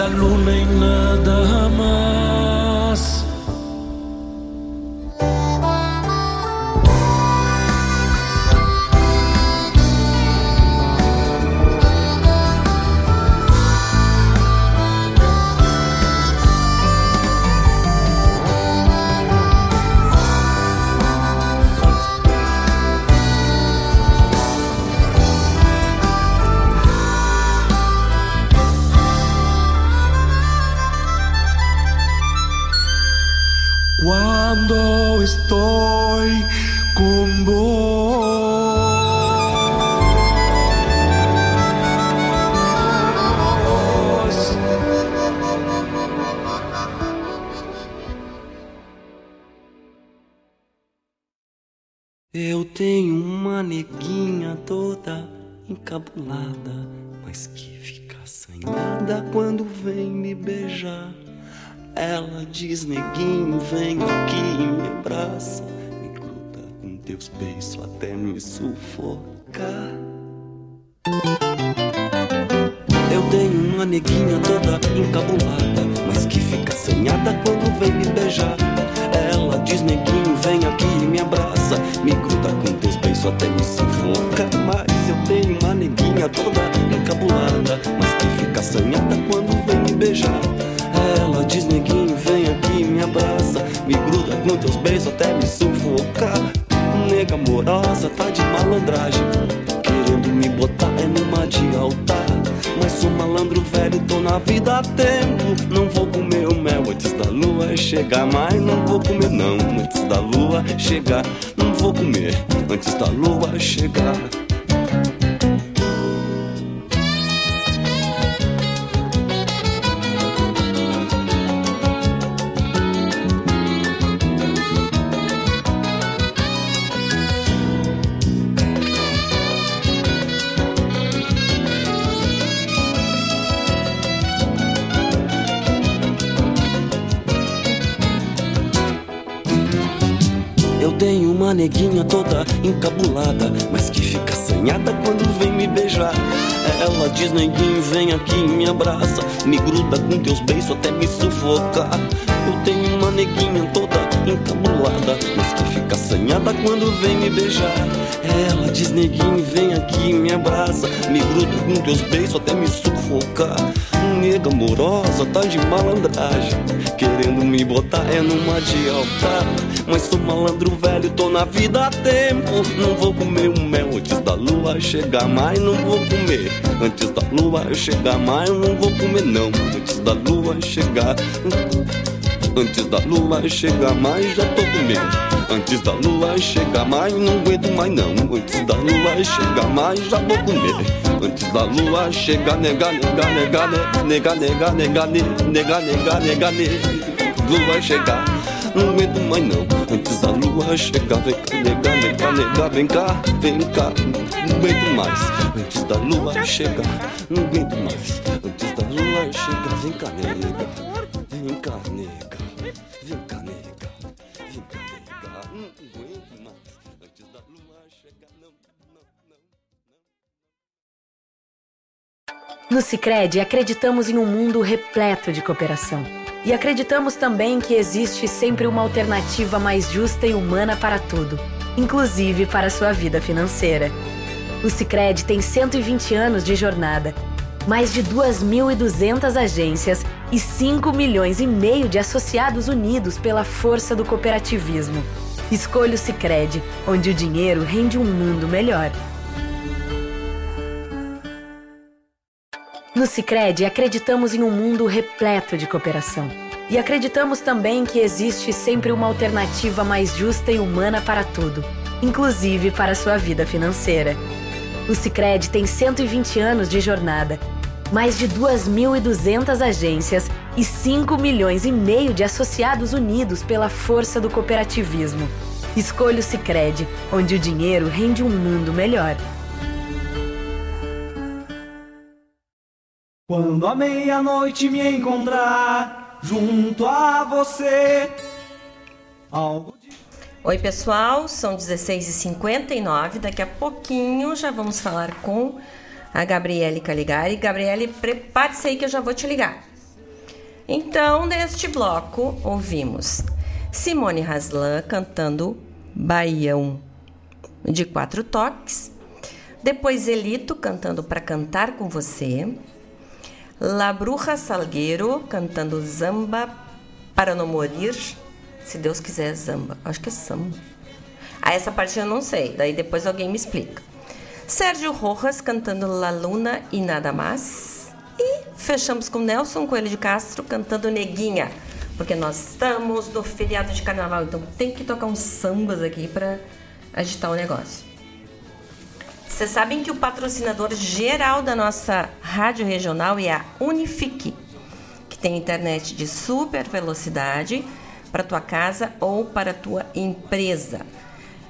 O: la luna inadama antes da lua chegar. Não vou comer antes da lua chegar. Uma neguinha toda encabulada, mas que fica assanhada quando vem me beijar. Ela diz, neguinho, vem aqui e me abraça. Me gruda com teus beijos até me sufocar. Eu tenho uma neguinha toda encabulada, mas que fica assanhada quando vem me beijar. Ela diz, neguinho, vem aqui e me abraça. Me gruda com teus beijos até me sufocar. Nega amorosa, tá de malandragem. Querendo me botar é numa de altar. Mas sou malandro velho, tô na vida há tempo. Não vou comer o mel antes da lua chegar, mas não vou comer. Antes da lua chegar, mas não vou comer, não. Antes da lua chegar. Antes da lua chegar, mas já tô comendo. Antes da lua chegar, mas não aguento mais não. Antes da lua chegar, mas já vou comer. Antes da lua chegar, nega, nega, nega, nega, nega, nega, nega, nega, nega, nega, lua chegar, não aguento mais não. Antes da lua chegar, vem cá, nega, nega, vem cá, vem cá, não aguento mais. Antes da lua chegar, não aguento mais. Antes da lua chegar, vem cá, nega, vem cá, nega, vem cá, nega, vem cá, nega, não aguento mais. Antes da lua chegar, não.
P: No Cicred, acreditamos em um mundo repleto de cooperação. E acreditamos também que existe sempre uma alternativa mais justa e humana para tudo, inclusive para a sua vida financeira. O Cicred tem 120 anos de jornada, mais de 2.200 agências e 5 milhões e meio de associados unidos pela força do cooperativismo. Escolha o Cicred, onde o dinheiro rende um mundo melhor. No Cicred, acreditamos em um mundo repleto de cooperação. E acreditamos também que existe sempre uma alternativa mais justa e humana para tudo, inclusive para a sua vida financeira. O Cicred tem 120 anos de jornada, mais de 2.200 agências e 5 milhões e meio de associados unidos pela força do cooperativismo. Escolha o Cicred, onde o dinheiro rende um mundo melhor.
L: Quando a meia-noite me encontrar junto a você, algo de...
B: Oi, pessoal, são 16h59. Daqui a pouquinho já vamos falar com a Gabriele Caligari. Gabriele, prepare-se aí que eu já vou te ligar. Então, neste bloco, ouvimos Simone Haslan cantando Baião de quatro toques. Depois, Elito cantando Pra Cantar com Você. La Bruja Salgueiro cantando Zamba para não morir. Se Deus quiser, Zamba. Acho que é samba. Ah, essa parte eu não sei. Daí depois alguém me explica. Sérgio Rojas cantando La Luna e Nada Mais. E fechamos com Nelson Coelho de Castro cantando Neguinha. Porque nós estamos no feriado de carnaval, então tem que tocar uns sambas aqui para agitar o negócio. Vocês sabem que o patrocinador geral da nossa rádio regional é a Unifique, que tem internet de super velocidade para tua casa ou para tua empresa.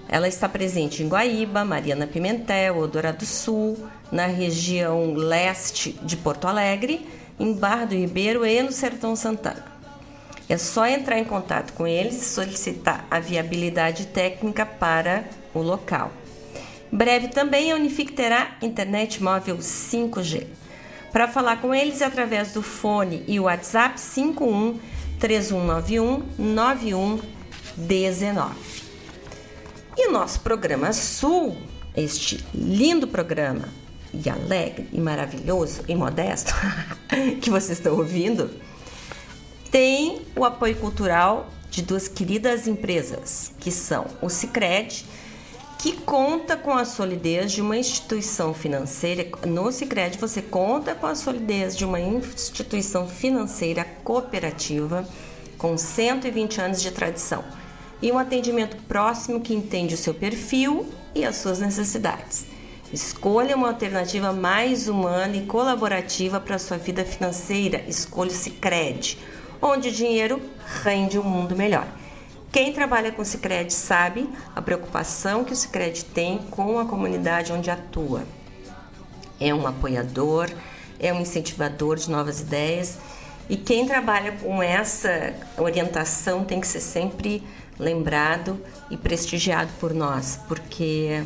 B: Ela está presente em Guaíba, Mariana Pimentel, Eldorado do Sul, na região leste de Porto Alegre, em Barra do Ribeiro e no Sertão Santana. É só entrar em contato com eles e solicitar a viabilidade técnica para o local. Breve também a Unifique terá internet móvel 5G. Para falar com eles através do fone e WhatsApp 51 3191 9119. E o nosso programa Sul, este lindo programa e alegre e maravilhoso e modesto que vocês estão ouvindo, tem o apoio cultural de duas queridas empresas, que são o Sicredi, que conta com a solidez de uma instituição financeira. No Sicredi você conta com a solidez de uma instituição financeira cooperativa com 120 anos de tradição e um atendimento próximo que entende o seu perfil e as suas necessidades. Escolha uma alternativa mais humana e colaborativa para a sua vida financeira. Escolha o Sicredi, onde o dinheiro rende um mundo melhor. Quem trabalha com o Sicredi sabe a preocupação que o Sicredi tem com a comunidade onde atua. É um apoiador, é um incentivador de novas ideias e quem trabalha com essa orientação tem que ser sempre lembrado e prestigiado por nós, porque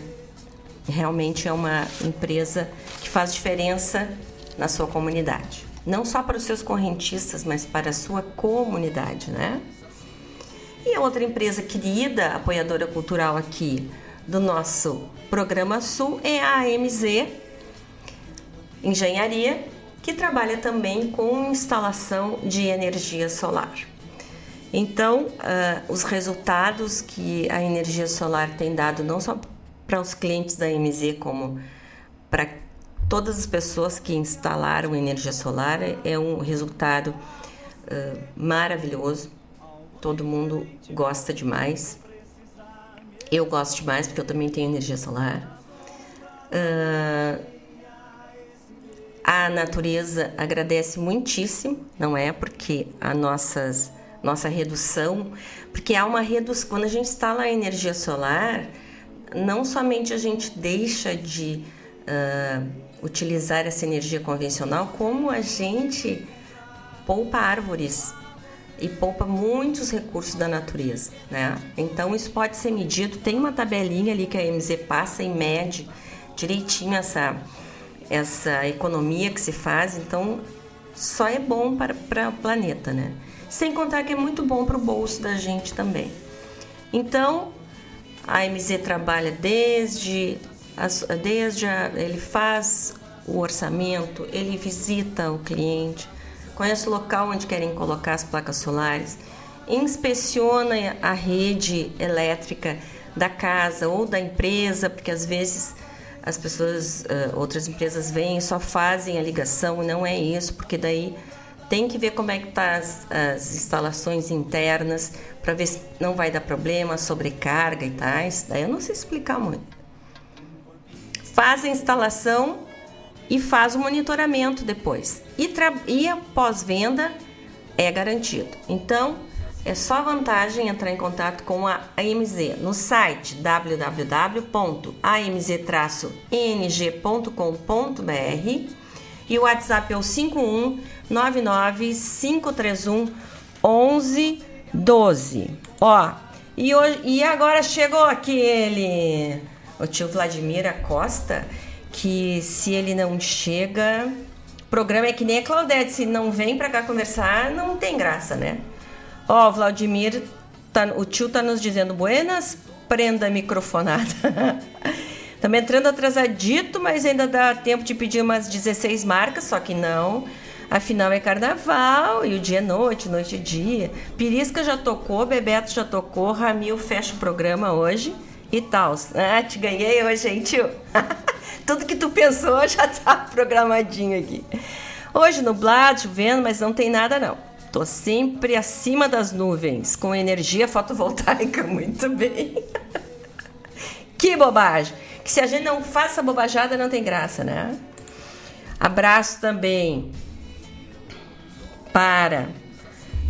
B: realmente é uma empresa que faz diferença na sua comunidade. Não só para os seus correntistas, mas para a sua comunidade, né? E outra empresa querida, apoiadora cultural aqui do nosso programa Sul é a AMZ Engenharia, que trabalha também com instalação de energia solar. Então, uh, os resultados que a energia solar tem dado, não só para os clientes da MZ, como para todas as pessoas que instalaram energia solar, é um resultado uh, maravilhoso. Todo mundo gosta demais. Eu gosto demais porque eu também tenho energia solar. Uh, a natureza agradece muitíssimo, não é? Porque a nossas nossa redução, porque há uma redução. Quando a gente instala a energia solar, não somente a gente deixa de uh, utilizar essa energia convencional, como a gente poupa árvores e poupa muitos recursos da natureza, né? Então isso pode ser medido. Tem uma tabelinha ali que a MZ passa e mede direitinho essa essa economia que se faz. Então só é bom para, para o planeta, né? Sem contar que é muito bom para o bolso da gente também. Então, a MZ trabalha desde, desde a, ele faz o orçamento, ele visita o cliente, conhece o local onde querem colocar as placas solares, inspeciona a rede elétrica da casa ou da empresa, porque às vezes as pessoas, outras empresas vêm e só fazem a ligação, não é isso, porque daí tem que ver como é que tá as, as instalações internas para ver se não vai dar problema, sobrecarga e tais. Daí eu não sei explicar muito. Faz a instalação e faz o monitoramento depois. E, e a pós-venda é garantido. Então, é só vantagem entrar em contato com a AMZ no site www.amz-ng.com.br e o WhatsApp é o 51 99531 1112. Ó, e, hoje, e agora chegou aquele, o tio Vladimir Acosta, que se ele não chega, o programa é que nem a Claudete, se não vem pra cá conversar, não tem graça, né? Ó, o Vladimir, tá, o tio tá nos dizendo buenas, prenda microfonada. Estamos entrando atrasadito, mas ainda dá tempo de pedir umas 16 marcas, só que não. Afinal é carnaval e o dia é noite, noite é dia. Pirisca já tocou, Bebeto já tocou, Ramil fecha o programa hoje e tal. Ah, te ganhei hoje, hein, tio? Tudo que tu pensou já tá programadinho aqui. Hoje nublado, chovendo, mas não tem nada não. Tô sempre acima das nuvens, com energia fotovoltaica, muito bem. que bobagem! que se a gente não faça bobajada não tem graça, né? Abraço também para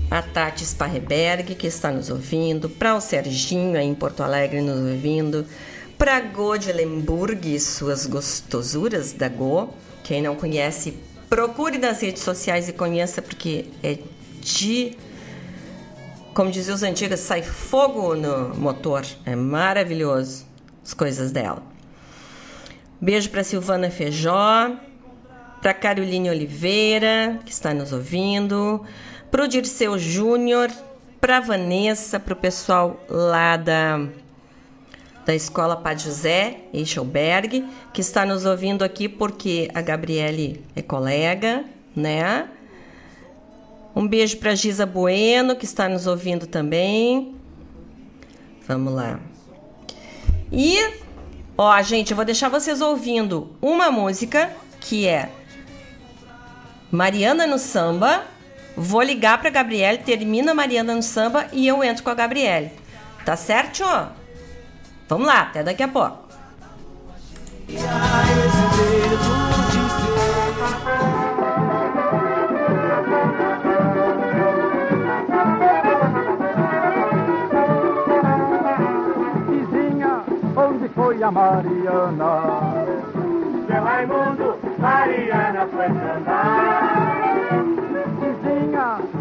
B: a Tati Sparreberg, que está nos ouvindo, para o Serginho aí em Porto Alegre nos ouvindo, para Go de Lemburg e suas gostosuras da Go. Quem não conhece, procure nas redes sociais e conheça, porque é de. Como diziam os antigos, sai fogo no motor. É maravilhoso as coisas dela. Beijo para Silvana Feijó, para Caroline Oliveira, que está nos ouvindo, para o Dirceu Júnior, para Vanessa, para o pessoal lá da, da Escola Padre José, Eichelberg, que está nos ouvindo aqui porque a Gabriele é colega, né? Um beijo para Giza Bueno, que está nos ouvindo também. Vamos lá. E, ó, gente, eu vou deixar vocês ouvindo uma música que é Mariana no Samba. Vou ligar para Gabriele, termina Mariana no Samba e eu entro com a Gabriele. Tá certo? Vamos lá, até daqui a pouco.
Q: Vizinha, onde foi a Mariana? Seu Raimundo, Mariana foi sambar.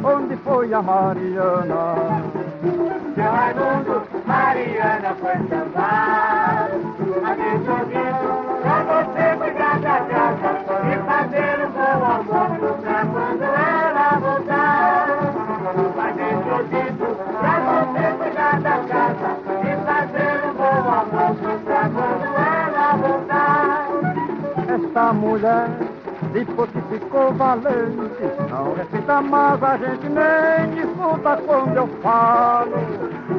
Q: Onde foi a Mariana? Seu Raimundo, Mariana foi sambar. Aqui sorriso, pra você cuidar da casa e fazer um bom almoço pra quando ela voltar. Fazer sorriso, pra você cuidar da casa e fazer um bom almoço pra quando ela voltar. Esta mulher depois que ficou valente, não respeita mais a gente nem escuta quando eu falo.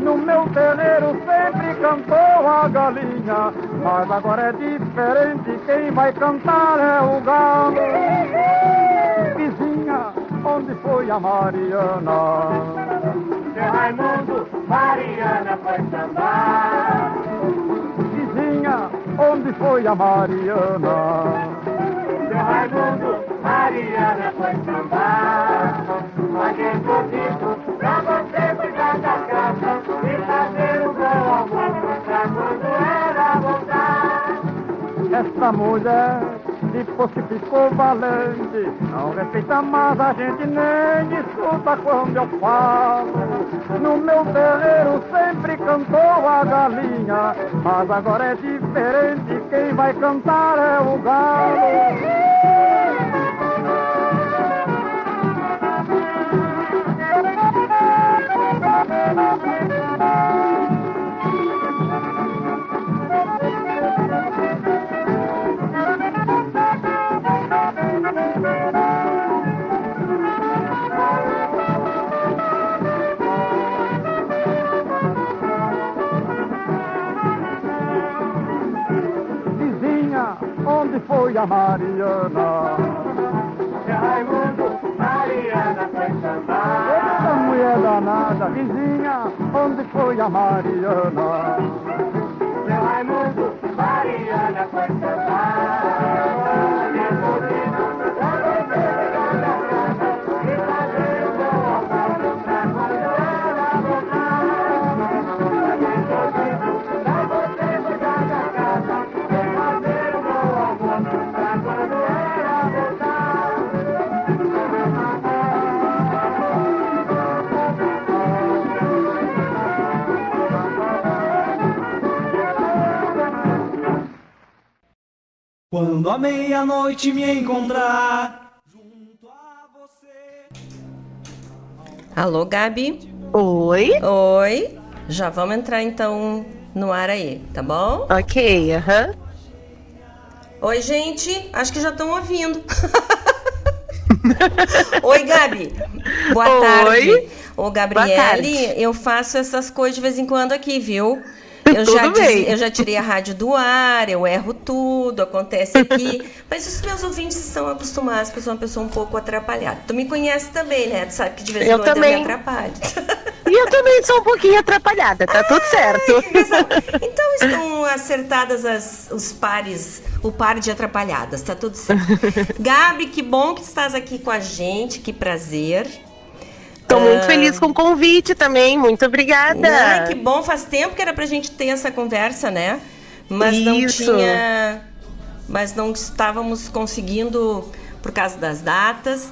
Q: No meu terreiro sempre cantou a galinha, mas agora é diferente, quem vai cantar é o galo. Vizinha, onde foi a Mariana? Seu Raimundo, Mariana foi sambar. Vizinha, onde foi a Mariana? Seu Raimundo, Mariana foi sambar. Paguei bonito pra você cuidar da casa e fazer um bom almoço pra quando ela voltar. Esta mulher, depois que ficou valente, não respeita mais a gente nem escuta quando eu falo. No meu terreiro sempre cantou a galinha, mas agora é diferente, quem vai cantar é o galo. Vizinha, onde foi a Mariana? Seu Raimundo, Mariana foi sambar. Essa mulher danada, vizinha, onde foi a Mariana?
L: Quando a meia-noite me encontrar.
B: Alô, Gabi?
R: Oi?
B: Oi. Já vamos entrar então no ar aí, tá bom?
R: Ok, aham.
B: Oi, gente. Acho que já estão ouvindo. Oi, Gabi. Boa
R: Oi.
B: tarde. Ô, Gabriele, eu faço essas coisas de vez em quando aqui, viu? Eu já, eu já tirei a rádio do ar, eu erro tudo, acontece aqui. Mas os meus ouvintes estão acostumados, porque eu sou uma pessoa um pouco atrapalhada. Tu me conhece também, né? Tu sabe que de vez em quando eu me atrapalho.
R: E eu também sou um pouquinho atrapalhada, tá tudo certo.
B: Então estão acertadas as, os pares, o par de atrapalhadas, tá tudo certo. Gabi, que bom que estás aqui com a gente, que prazer.
R: Tô muito
B: Ah.
R: feliz com o convite também. Muito obrigada.
B: Ai, que bom, faz tempo que era pra gente ter essa conversa, né? Mas não
R: Isso.
B: tinha. Mas não estávamos conseguindo por causa das datas.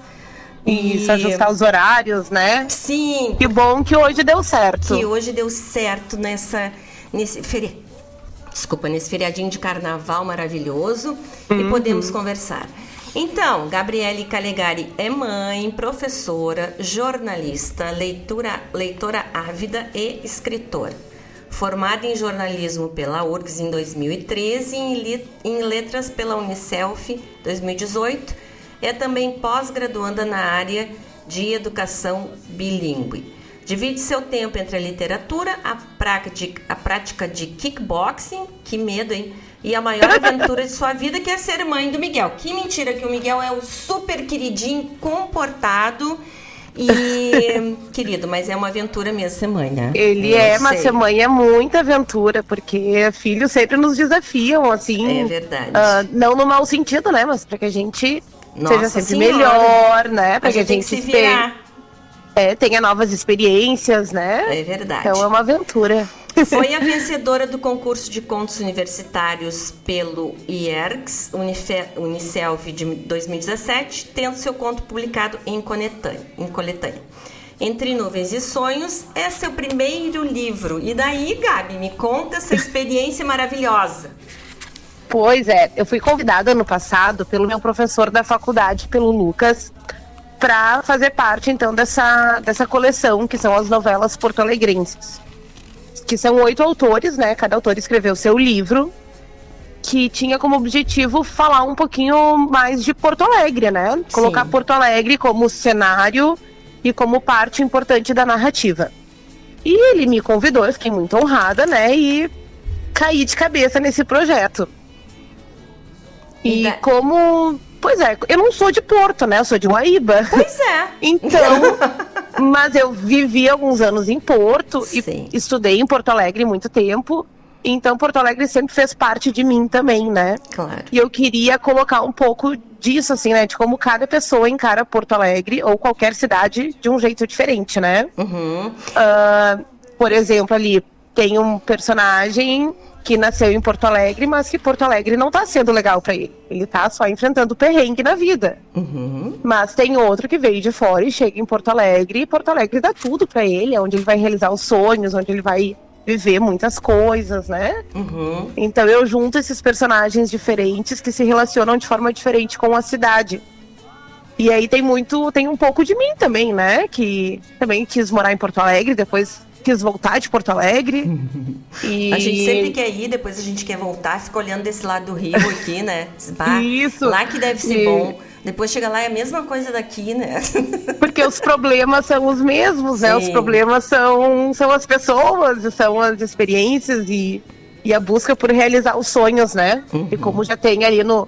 R: Isso, ajustar os horários, né?
B: Sim.
R: Que bom que hoje deu certo.
B: Que hoje deu certo nessa, nesse feri... Desculpa, nesse feriadinho de carnaval maravilhoso e
R: Uhum.
B: podemos conversar. Então, Gabriele Calegari é mãe, professora, jornalista, leitura, leitora ávida e escritora. Formada em jornalismo pela URGS em 2013 e em, letras pela Unicelf 2018, é também pós-graduanda na área de educação bilíngue. Divide seu tempo entre a literatura, a prática, a prática de kickboxing, que medo, hein? E a maior aventura de sua vida, que é ser mãe do Miguel. Que mentira que o Miguel é o super queridinho, comportado e querido, mas é uma aventura mesmo ser mãe, né?
R: Ele
B: Eu
R: é, mas
B: sei.
R: ser mãe é muita aventura, porque filhos sempre nos desafiam, assim.
B: É verdade.
R: ah, não no mau sentido, né? Mas pra que a gente
B: Nossa
R: seja sempre
B: Senhora.
R: melhor, né? Pra
B: A
R: que a
B: gente
R: gente
B: se virar.
R: É, tenha novas experiências, né?
B: É verdade.
R: Então é uma aventura.
B: Foi a vencedora do concurso de contos universitários pelo IERGS Unicelv de 2017, tendo seu conto publicado em coletânea. Em coletânea. Entre Nuvens e Sonhos é seu primeiro livro. E daí, Gabi, me conta essa experiência maravilhosa.
R: Pois é, eu fui convidada ano passado pelo meu professor da faculdade, pelo Lucas, para fazer parte então dessa, dessa coleção que são as novelas porto-alegrenses. Que são oito autores, né? Cada autor escreveu seu livro, que tinha como objetivo falar um pouquinho mais de Porto Alegre, né? Colocar Porto Alegre como cenário e como parte importante da narrativa. E ele me convidou, eu fiquei muito honrada, né? E caí de cabeça nesse projeto. E como. Pois é, eu não sou de Porto, né? Eu sou de Guaíba.
B: Pois é.
R: Então. mas eu vivi alguns anos em Porto e estudei em Porto Alegre muito tempo. Então Porto Alegre sempre fez parte de mim também, né?
B: Claro.
R: E eu queria colocar um pouco disso, assim, né? De como cada pessoa encara Porto Alegre ou qualquer cidade de um jeito diferente, né?
B: Uhum.
R: Ah, por exemplo, ali tem um personagem que nasceu em Porto Alegre, mas que Porto Alegre não tá sendo legal pra ele. Ele tá só enfrentando perrengue na vida.
B: Uhum.
R: Mas tem outro que veio de fora e chega em Porto Alegre, e Porto Alegre dá tudo pra ele, é onde ele vai realizar os sonhos, onde ele vai viver muitas coisas, né?
B: Uhum.
R: Então eu junto esses personagens diferentes que se relacionam de forma diferente com a cidade. E aí tem muito, tem um pouco de mim também, né? Que também quis morar em Porto Alegre, depois quis voltar de Porto Alegre. e...
B: A gente sempre quer ir, depois a gente quer voltar, fica olhando desse lado do rio aqui, né? Diz, "Bah,
R: Isso.
B: Lá que deve ser
R: E-
B: bom. Depois chega lá é a mesma coisa daqui, né?
R: Porque os problemas são os mesmos, né? Os
B: Sim.
R: problemas são, são as pessoas, são as experiências e, e a busca por realizar os sonhos, né? E como já tem ali no,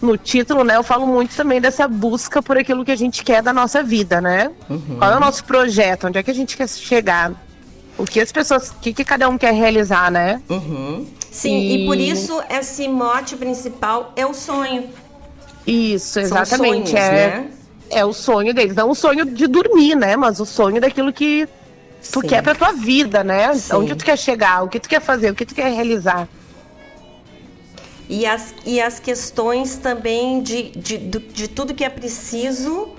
R: no título, né? Eu falo muito também dessa busca por aquilo que a gente quer da nossa vida, né? Qual é o nosso projeto? Onde é que a gente quer chegar? O que as pessoas, o que, que cada um quer realizar, né?
B: Uhum. Sim, e... por isso esse mote principal é o sonho.
R: Isso,
B: São
R: exatamente.
B: sonhos,
R: é,
B: né?
R: é o sonho deles. Não o sonho de dormir, né? Mas o sonho daquilo que tu
B: Sim.
R: quer pra tua vida, né?
B: Sim.
R: Onde tu quer chegar, o que tu quer fazer, o que tu quer realizar.
B: E as, e as questões também de, de, do- de tudo que é preciso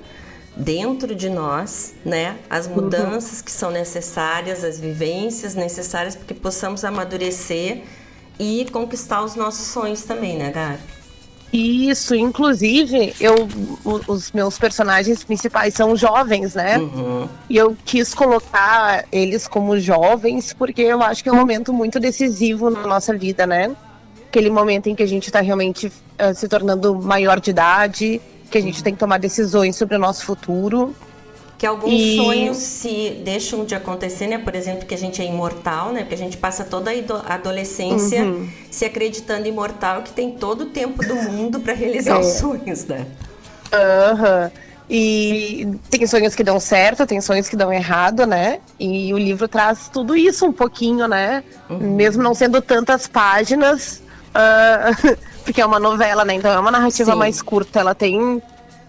B: dentro de nós, né? As
R: Uhum.
B: mudanças que são necessárias, as vivências necessárias para que possamos amadurecer e conquistar os nossos sonhos também, né, Gabi?
R: Isso, inclusive, eu, os meus personagens principais são jovens, né?
B: Uhum.
R: E eu quis colocar eles como jovens porque eu acho que é um momento muito decisivo na nossa vida, né? Aquele momento em que a gente está realmente eh, se tornando maior de idade, que a gente tem que tomar decisões sobre o nosso futuro.
B: Que alguns
R: E-
B: sonhos se deixam de acontecer, né? Por exemplo, que a gente é imortal, né? Porque a gente passa toda a adolescência
R: Uhum.
B: se acreditando imortal, que tem todo o tempo do mundo para realizar
R: É.
B: os sonhos, né?
R: Aham. E tem sonhos que dão certo, tem sonhos que dão errado, né? E o livro traz tudo isso um pouquinho, né? Mesmo não sendo tantas páginas, ah, porque é uma novela, né? Então é uma narrativa
B: Sim.
R: mais curta. Ela tem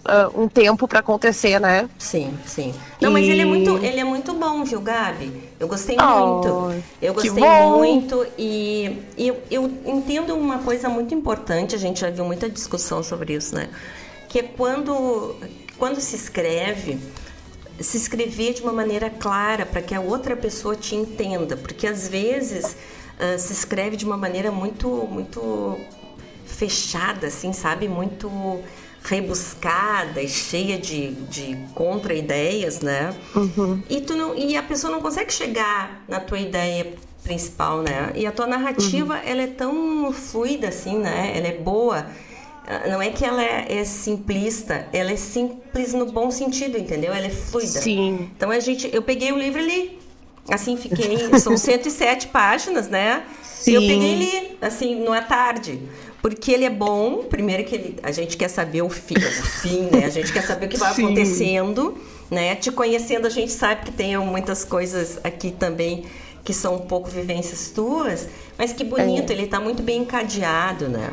R: uh, um tempo para acontecer, né?
B: Sim, sim. Não, e... mas ele é muito, ele é muito bom, viu, Gabi? Eu gostei oh, muito. Eu gostei muito e, e eu, eu entendo uma coisa muito importante, a gente já viu muita discussão sobre isso, né? Que é quando, quando se escreve, se escrever de uma maneira clara para que a outra pessoa te entenda, porque às vezes uh, se escreve de uma maneira muito, muito fechada, assim, sabe? Muito rebuscada e cheia de, de contra-ideias, né?
R: Uhum.
B: E, tu não, e a pessoa não consegue chegar na tua ideia principal, né? E a tua narrativa, uhum. ela é tão fluida, assim, né? Ela é boa. Não é que ela é, é, simplista, ela é simples no bom sentido, entendeu? Ela é fluida.
R: Sim.
B: Então a gente, eu peguei o livro ali, assim, fiquei, são 107 páginas, né?
R: Sim.
B: E eu peguei ali, assim, numa tarde. Porque ele é bom, primeiro que ele, a gente quer saber o fim, o fim, né? A gente quer saber o que vai Sim. acontecendo, né? Te conhecendo, a gente sabe que tem muitas coisas aqui também que são um pouco vivências tuas, mas que bonito, é. ele está muito bem encadeado, né?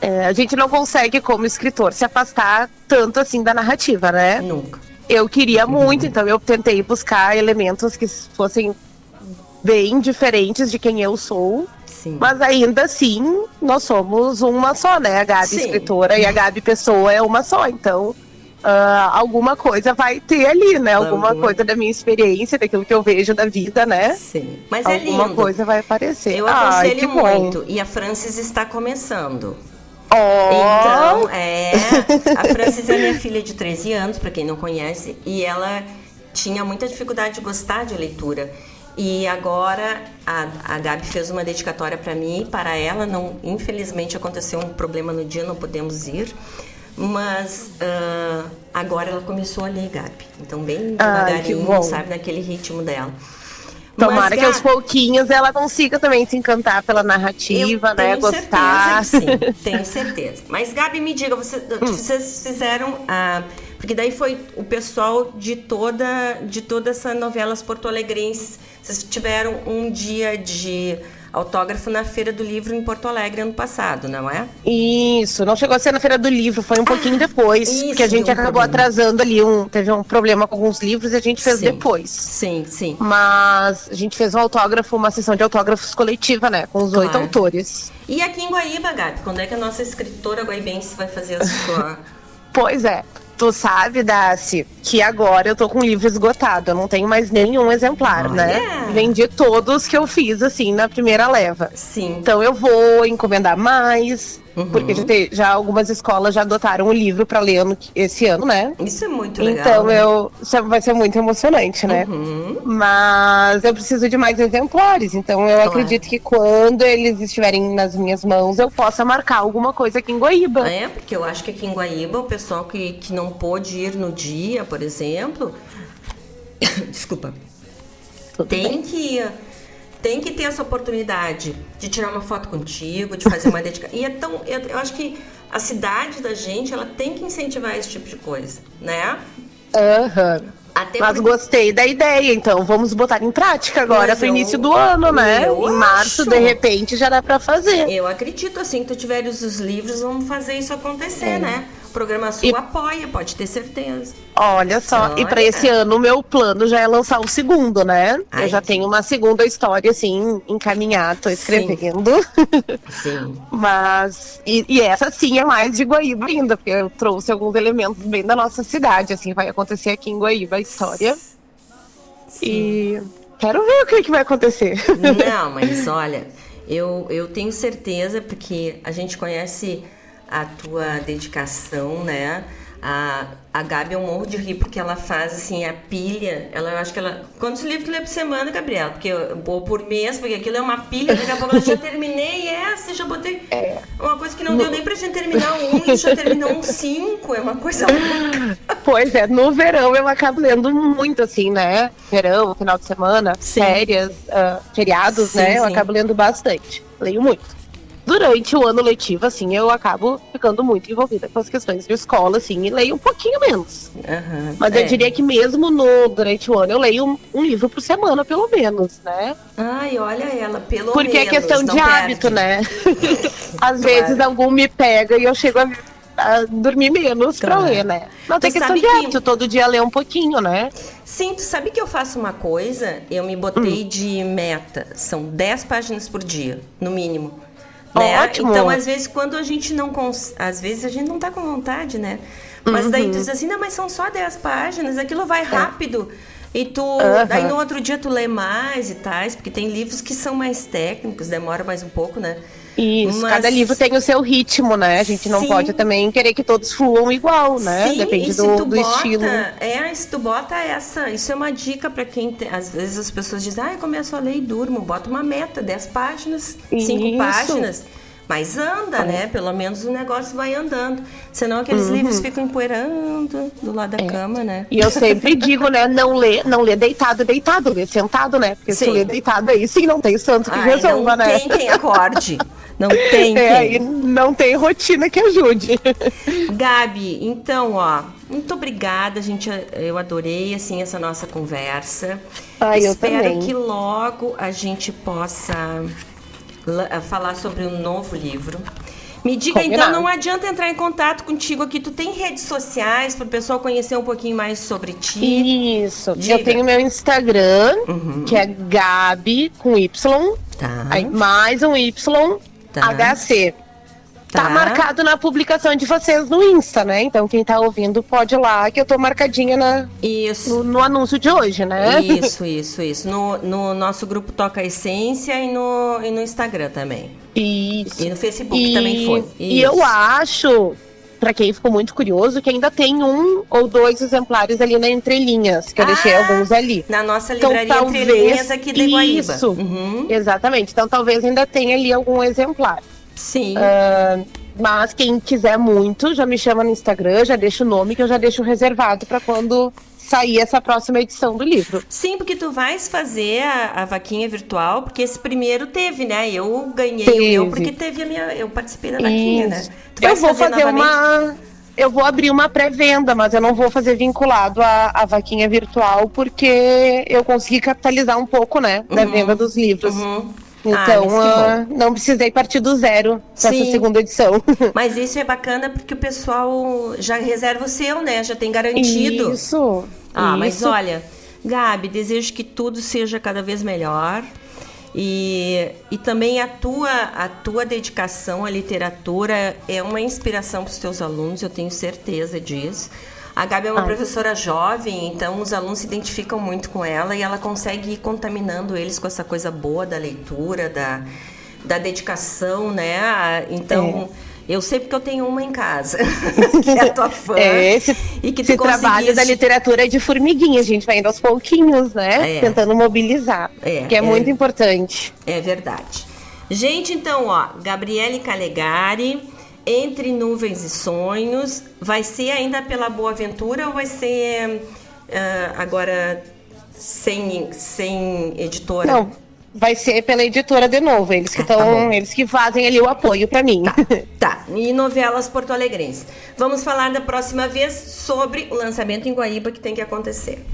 R: É, a gente não consegue, como escritor, se afastar tanto assim da narrativa, né?
B: Nunca.
R: Eu queria muito, uhum. então eu tentei buscar elementos que fossem bem diferentes de quem eu sou.
B: Sim.
R: Mas ainda assim, nós somos uma só, né? A Gabi Sim. escritora e a Gabi pessoa é uma só. Então, uh, alguma coisa vai ter ali, né? Alguma, alguma, coisa da minha experiência, daquilo que eu vejo da vida, né?
B: Sim. Mas é
R: alguma
B: lindo.
R: coisa vai aparecer.
B: Eu aconselho Ai, muito. E a Francis está começando.
R: Oh.
B: Então, é. A Francis é minha filha de 13 anos, para quem não conhece, e ela tinha muita dificuldade de gostar de leitura. E agora a, a Gabi fez uma dedicatória para mim para ela. Não, infelizmente aconteceu um problema no dia, não podemos ir. Mas uh, agora ela começou a ler, Gabi. Então, bem devagarinho, Ai, sabe, naquele ritmo dela.
R: Tomara Mas, que aos pouquinhos ela consiga também se encantar pela narrativa, né? Gostar.
B: sim, tenho certeza. Mas, Gabi, me diga, você, hum. vocês fizeram. Uh, porque daí foi o pessoal de toda, de toda essa novelas porto-alegrenses vocês tiveram um dia de autógrafo na Feira do Livro em Porto Alegre ano passado, não é?
R: Isso, não chegou a ser na Feira do Livro, foi um ah, pouquinho depois, porque a gente acabou um atrasando ali, um, teve um problema com alguns livros e a gente fez
B: sim,
R: depois.
B: Sim, sim.
R: Mas a gente fez um autógrafo, uma sessão de autógrafos coletiva, né, com os claro. oito autores.
B: E aqui em Guaíba, Gabi, quando é que a nossa escritora guaibense vai fazer a sua...
R: pois é. Tu sabe, Daci, que agora eu tô com o livro esgotado. Eu não tenho mais nenhum exemplar, né? Vendi todos que eu fiz, assim, na primeira leva.
B: Sim.
R: Então eu vou encomendar mais. Uhum. Porque já, te, já, algumas escolas já adotaram o livro para ler ano, esse ano, né?
B: Isso é muito legal.
R: Então né? eu. Isso vai ser muito emocionante, né?
B: Uhum.
R: Mas eu preciso de mais exemplares. Então eu claro. acredito que quando eles estiverem nas minhas mãos, eu possa marcar alguma coisa aqui em Guaíba.
B: É, porque eu acho que aqui em Guaíba, o pessoal que, que não pôde ir no dia, por exemplo. Desculpa. Tudo tem bem. que ir tem que ter essa oportunidade de tirar uma foto contigo, de fazer uma dedicação. E é tão. Eu, eu, acho que a cidade da gente, ela tem que incentivar esse tipo de coisa, né?
R: Aham. Uhum. Até Mas porque... gostei da ideia, então vamos botar em prática agora Mas pro eu... início do ano, né? Eu em março, acho... de repente, já dá para fazer.
B: Eu acredito, assim, que tu tiveres os livros, vamos fazer isso acontecer, é. né? Programa Sul e... apoia, pode ter certeza.
R: Olha só, Olha. e para esse ano o meu plano já é lançar o segundo, né? Ai, eu já tenho uma segunda história, assim, encaminhada, tô escrevendo.
B: Sim. sim.
R: Mas, e, e, essa sim é mais de Guaíba ainda, porque eu trouxe alguns elementos bem da nossa cidade, assim, vai acontecer aqui em Guaíba a história. Sim. E quero ver o que, que vai acontecer.
B: Não, mas olha, eu, eu tenho certeza, porque a gente conhece a tua dedicação, né? A, a Gabi é um morro de rir porque ela faz assim a pilha. Ela eu acho que ela. Quantos livros tu lê por semana, Gabriela? Porque ou por mês, porque aquilo é uma pilha, daqui a pouco eu já terminei essa, já botei.
R: É.
B: Uma coisa que não deu nem pra gente terminar um e já terminou um cinco. É uma coisa.
R: pois é, no verão eu acabo lendo muito, assim, né? Verão, final de semana, sim. férias, uh, feriados, sim, né? Sim. Eu acabo lendo bastante. Leio muito durante o ano letivo, assim, eu acabo ficando muito envolvida com as questões de escola, assim, e leio um pouquinho menos.
B: Uhum,
R: Mas é. eu diria que mesmo no, durante o ano eu leio um, um, livro por semana, pelo menos, né?
B: Ai, olha ela, pelo
R: Porque
B: menos.
R: Porque é questão de perde. hábito, né? Às claro. vezes algum me pega e eu chego a dormir menos pra
B: Claro.
R: ler, né? Não tem
B: Tu
R: questão de
B: que-
R: hábito, todo dia ler um pouquinho, né?
B: Sim, tu sabe que eu faço uma coisa? Eu me botei de meta. São 10 páginas por dia, no mínimo. Né?
R: Ótimo.
B: Então, às vezes, quando a gente não cons... Às vezes a gente não tá com vontade, né? Mas daí
R: Uhum.
B: tu diz assim, não, mas são só 10 páginas, aquilo vai rápido. E tu.
R: Aham.
B: Daí no outro dia tu lê mais e tais, porque tem livros que são mais técnicos, demora mais um pouco, né?
R: Isso,
B: Mas-
R: cada livro tem o seu ritmo, né? A gente não
B: Sim.
R: pode também querer que todos fluam igual, né?
B: Sim,
R: Depende do, do
B: bota,
R: estilo.
B: É, se tu bota essa. Isso é uma dica pra quem. Tem, às vezes as pessoas dizem, ah, eu começo a ler e durmo. Bota uma meta, 10 páginas, 5
R: Isso.
B: páginas. Mas anda, né? Pelo menos o negócio vai andando. Senão aqueles
R: Uhum.
B: livros ficam empoeirando do lado da cama, né?
R: E eu sempre digo, né, não lê, não lê deitado, deitado, lê sentado, né? Porque se
B: Sim.
R: lê deitado aí sim não tem santo que
B: Ai,
R: resolva,
B: não
R: né?
B: tem quem acorde. Não tem
R: É,
B: quem.
R: não tem rotina que ajude.
B: Gabi, então, ó, muito obrigada, gente. Eu adorei assim essa nossa conversa.
R: Ai, eu
B: Espero
R: também.
B: que logo a gente possa falar sobre um novo livro. Me diga
R: Combinado.
B: então, não adianta entrar em contato contigo aqui. Tu tem redes sociais para o pessoal conhecer um pouquinho mais sobre ti?
R: Isso.
B: Diga.
R: Eu tenho meu Instagram, que é Gabi com Y.
B: Tá.
R: Aí mais um Y
B: Tá.
R: HC. Tá.
B: Tá.
R: marcado na publicação de vocês no Insta, né? Então quem tá ouvindo pode ir lá, que eu tô marcadinha na,
B: Isso.
R: no, no anúncio de hoje, né?
B: Isso, isso, isso. No, no nosso grupo Toca Essência e no, e no Instagram também.
R: Isso.
B: E no Facebook
R: E,
B: também foi.
R: e eu
B: Isso.
R: acho, pra quem ficou muito curioso, que ainda tem um ou dois exemplares ali na Entrelinhas, que eu deixei
B: Ah,
R: alguns ali.
B: Na nossa
R: Então,
B: livraria Entre Linhas aqui de Guaíba.
R: Isso,
B: Uhum.
R: exatamente. Então talvez ainda tenha ali algum exemplar.
B: Sim.
R: Ah, mas quem quiser muito, já me chama no Instagram, já deixa o nome que eu já deixo reservado pra quando sair essa próxima edição do livro.
B: Sim, porque tu vais fazer a, a vaquinha virtual, porque esse primeiro teve, né? Eu ganhei
R: Teve.
B: o meu porque teve a minha. Eu participei da vaquinha, né?
R: Isso.
B: Tu
R: Eu vou fazer,
B: novamente?
R: uma. Eu vou abrir uma pré-venda, mas eu não vou fazer vinculado à, à vaquinha virtual, porque eu consegui capitalizar um pouco, né? Da
B: Uhum.
R: venda dos livros.
B: Ah,
R: Então,
B: mas que
R: ah, não precisei partir do zero nessa
B: Sim.
R: segunda edição.
B: Mas isso é bacana porque o pessoal já reserva o seu, né? Já tem garantido.
R: Isso.
B: Ah, mas
R: isso.
B: olha, Gabi, desejo que tudo seja cada vez melhor. E, e também a tua, a tua dedicação à literatura é uma inspiração para os teus alunos, eu tenho certeza disso. A Gabi é uma
R: Ai.
B: professora jovem, então os alunos se identificam muito com ela e ela consegue ir contaminando eles com essa coisa boa da leitura, da, da dedicação, né? Ah, Então, eu sei porque eu tenho uma em casa, que é a tua fã.
R: É, esse,
B: e que
R: esse trabalho da literatura é de formiguinha, a gente vai indo aos pouquinhos, né?
B: É.
R: Tentando mobilizar.
B: É,
R: que é,
B: é.
R: muito importante.
B: É verdade. Gente, então, ó, Gabriele Calegari, Entre Nuvens e Sonhos, vai ser ainda pela Boa Ventura ou vai ser ah, agora sem, sem editora?
R: Não, vai ser pela editora de novo, eles que
B: Ah, tá
R: estão, eles que fazem ali o apoio pra mim.
B: Tá, e novelas porto-alegrenses. Vamos falar da próxima vez sobre o lançamento em Guaíba que tem que acontecer.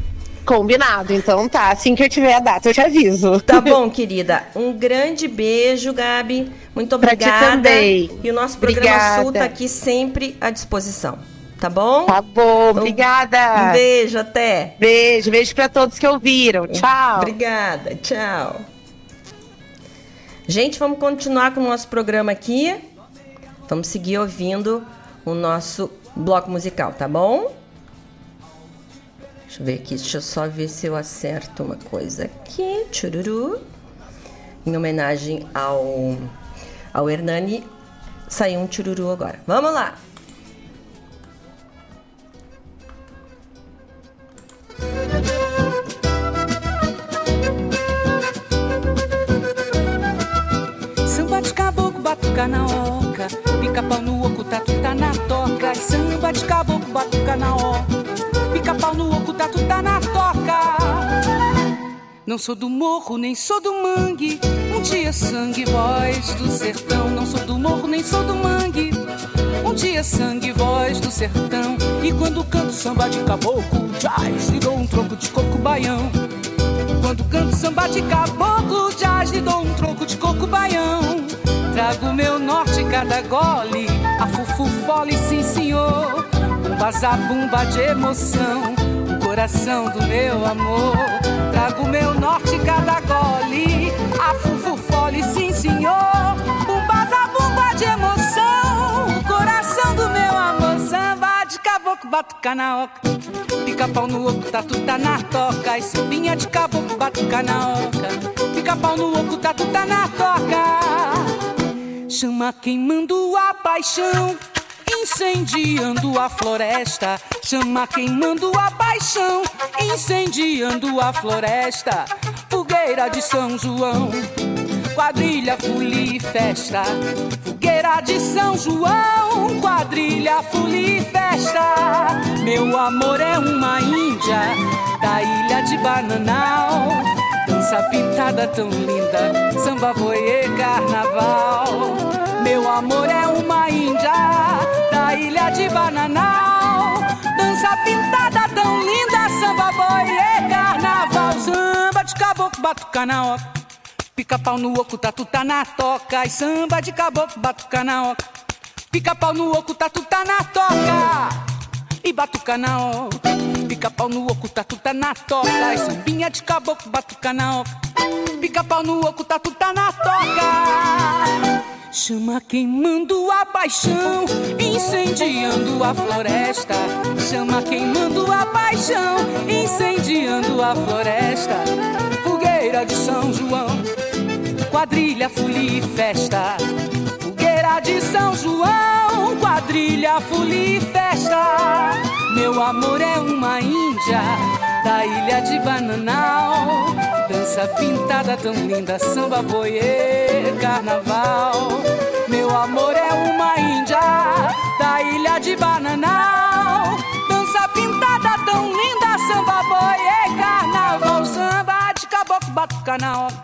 R: Combinado, então tá. Assim que eu tiver a data, eu te aviso.
B: Tá bom, querida. Um grande beijo, Gabi. Muito
R: Pra ti
B: obrigada.
R: também.
B: E o nosso programa
R: Obrigada.
B: Sul tá aqui sempre à disposição. Tá bom?
R: Tá bom, obrigada.
B: Um beijo, até.
R: Beijo, beijo pra todos que ouviram. Tchau.
B: Obrigada, tchau. Gente, vamos continuar com o nosso programa aqui. Vamos seguir ouvindo o nosso bloco musical, tá bom? Deixa eu ver aqui, deixa eu só ver se eu acerto uma coisa aqui. Chururu. Em homenagem ao, ao Hernani, saiu um chururu agora. Vamos lá!
S: Samba de caboclo, batuca na oca. Pica-pau no oco, tatu tá na toca. Samba de caboclo, batuca na oca. Pica-pau no oco, tatu tá na toca. Não sou do morro, nem sou do mangue. Um dia sangue, voz do sertão. Não sou do morro, nem sou do mangue. Um dia sangue, voz do sertão. E quando canto samba de caboclo, jazz, lhe dou um troco de coco baião. Quando canto samba de caboclo, jazz, lhe dou um troco de coco baião. Trago meu norte cada gole, a fufu fole, sim senhor. Bumba zabumba de emoção, coração do meu amor. Trago meu norte cada gole, a fufu fole, sim senhor. Bumba zabumba de emoção, o coração do meu amor. Samba de caboclo, batuca na oca. Pica-pau no oco, tatu tá na toca. E sambinha de caboclo, batuca na oca. Pica-pau no oco, tatu tá na toca. Chama queimando a paixão, incendiando a floresta. Chama queimando a paixão, incendiando a floresta. Fogueira de São João, quadrilha, folia e festa. Fogueira de São João, quadrilha, folia e festa. Meu amor é uma índia da ilha de Bananal. Dança pintada tão linda, samba, voê, carnaval. Meu amor é uma índia ilha de Bananal. Dança pintada tão linda, samba, voê, carnaval. Samba de caboclo, batuca na oca. Pica-pau no oco, tatu tá na toca. E samba de caboclo, batuca na oca. Pica-pau no oco, tatu tá na toca. E batuca na oca. Pica-pau no oco, tatu tá na toca. E sambinha de caboclo, batuca na oca. Pica-pau no oco, tatu tá na toca. Chama queimando a paixão, incendiando a floresta. Chama queimando a paixão, incendiando a floresta. Fogueira de São João, quadrilha, folia e festa. Fogueira de São João, quadrilha, folia e festa. Meu amor é uma índia da ilha de Bananal. Dança pintada tão linda, samba, boiê, carnaval. Meu amor é uma índia da ilha de Bananal. Dança pintada tão linda, samba, boiê, carnaval. Samba de caboclo, batuca na oca.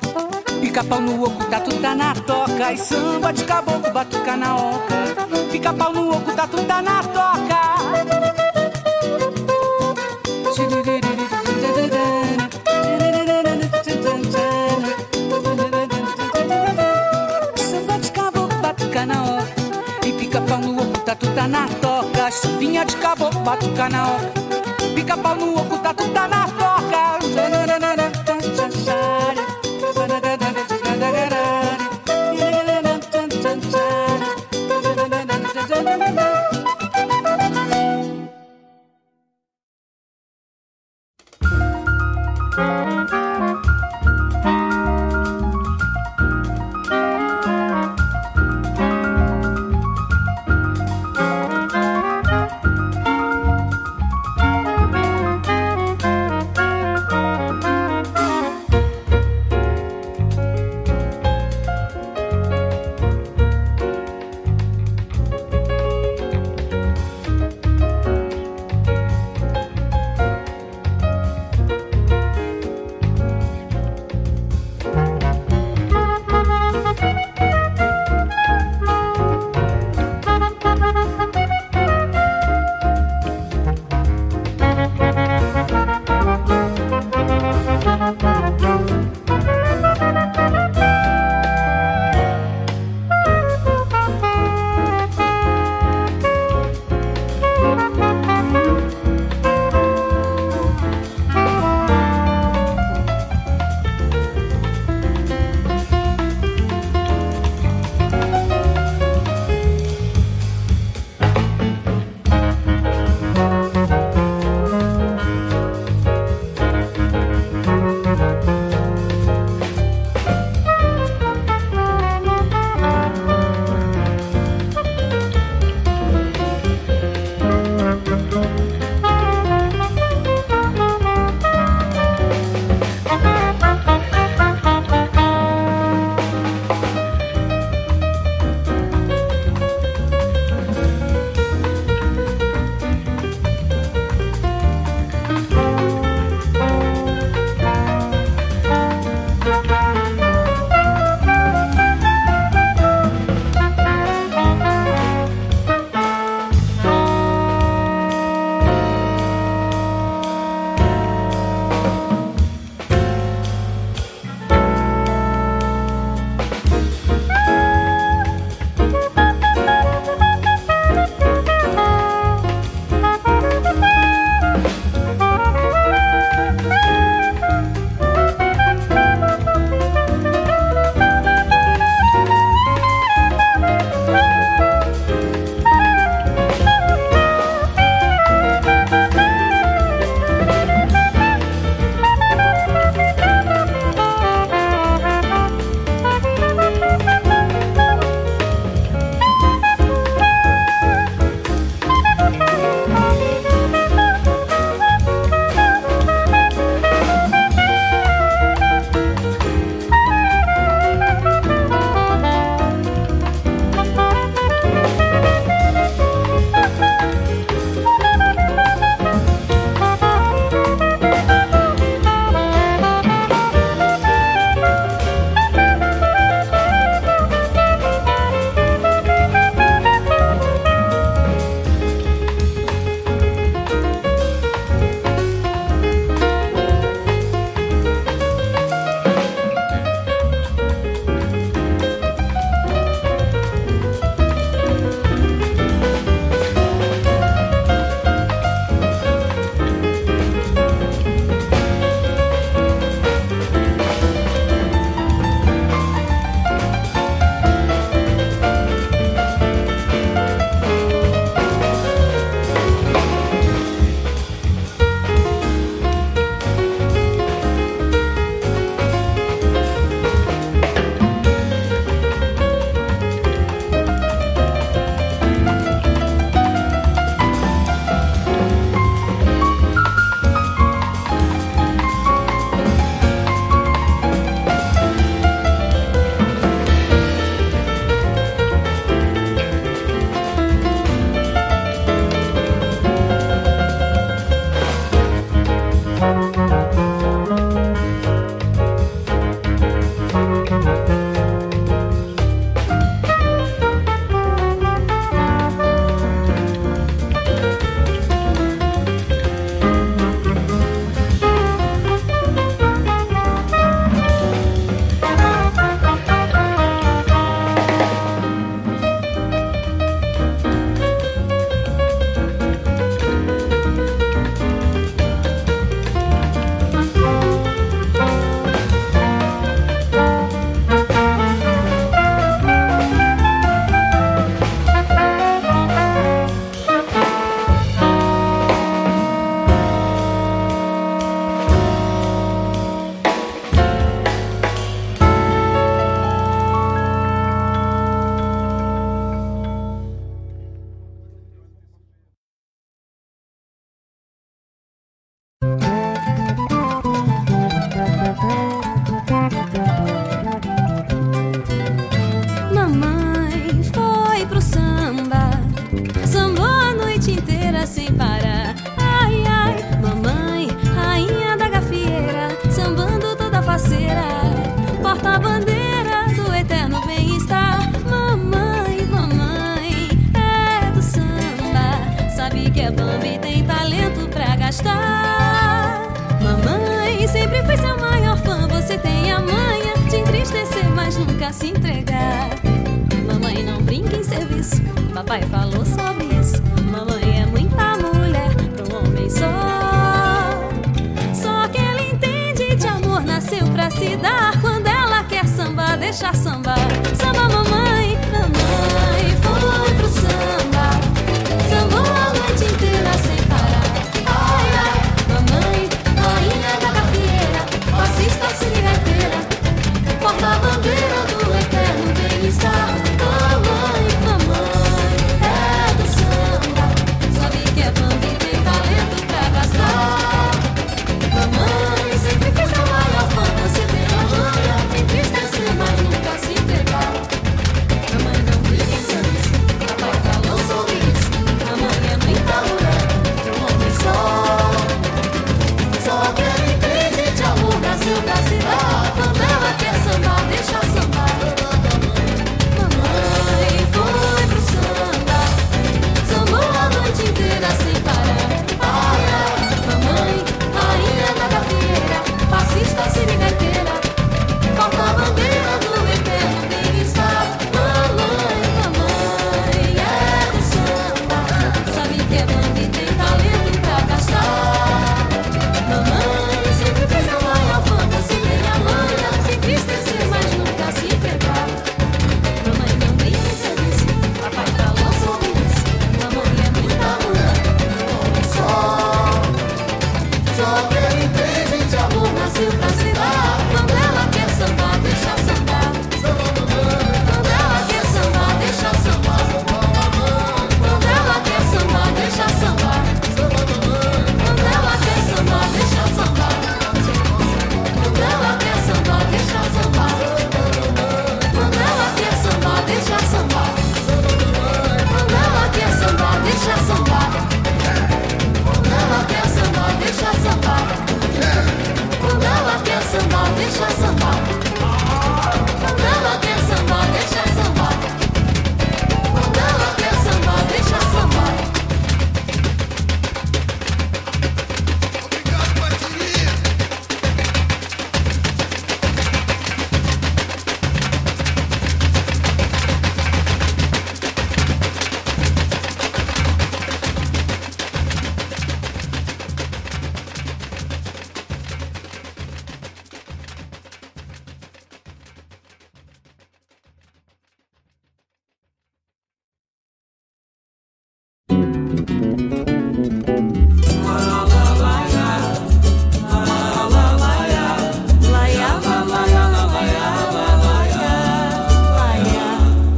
S: Pica-pau no oco, tatu tá na toca. E samba de caboclo, batuca na oca. Pica-pau no oco, tatu tá na toca. Na toca. Chupinha de caboclo, batuca na oca. Pica-pau no oco, tatu tá na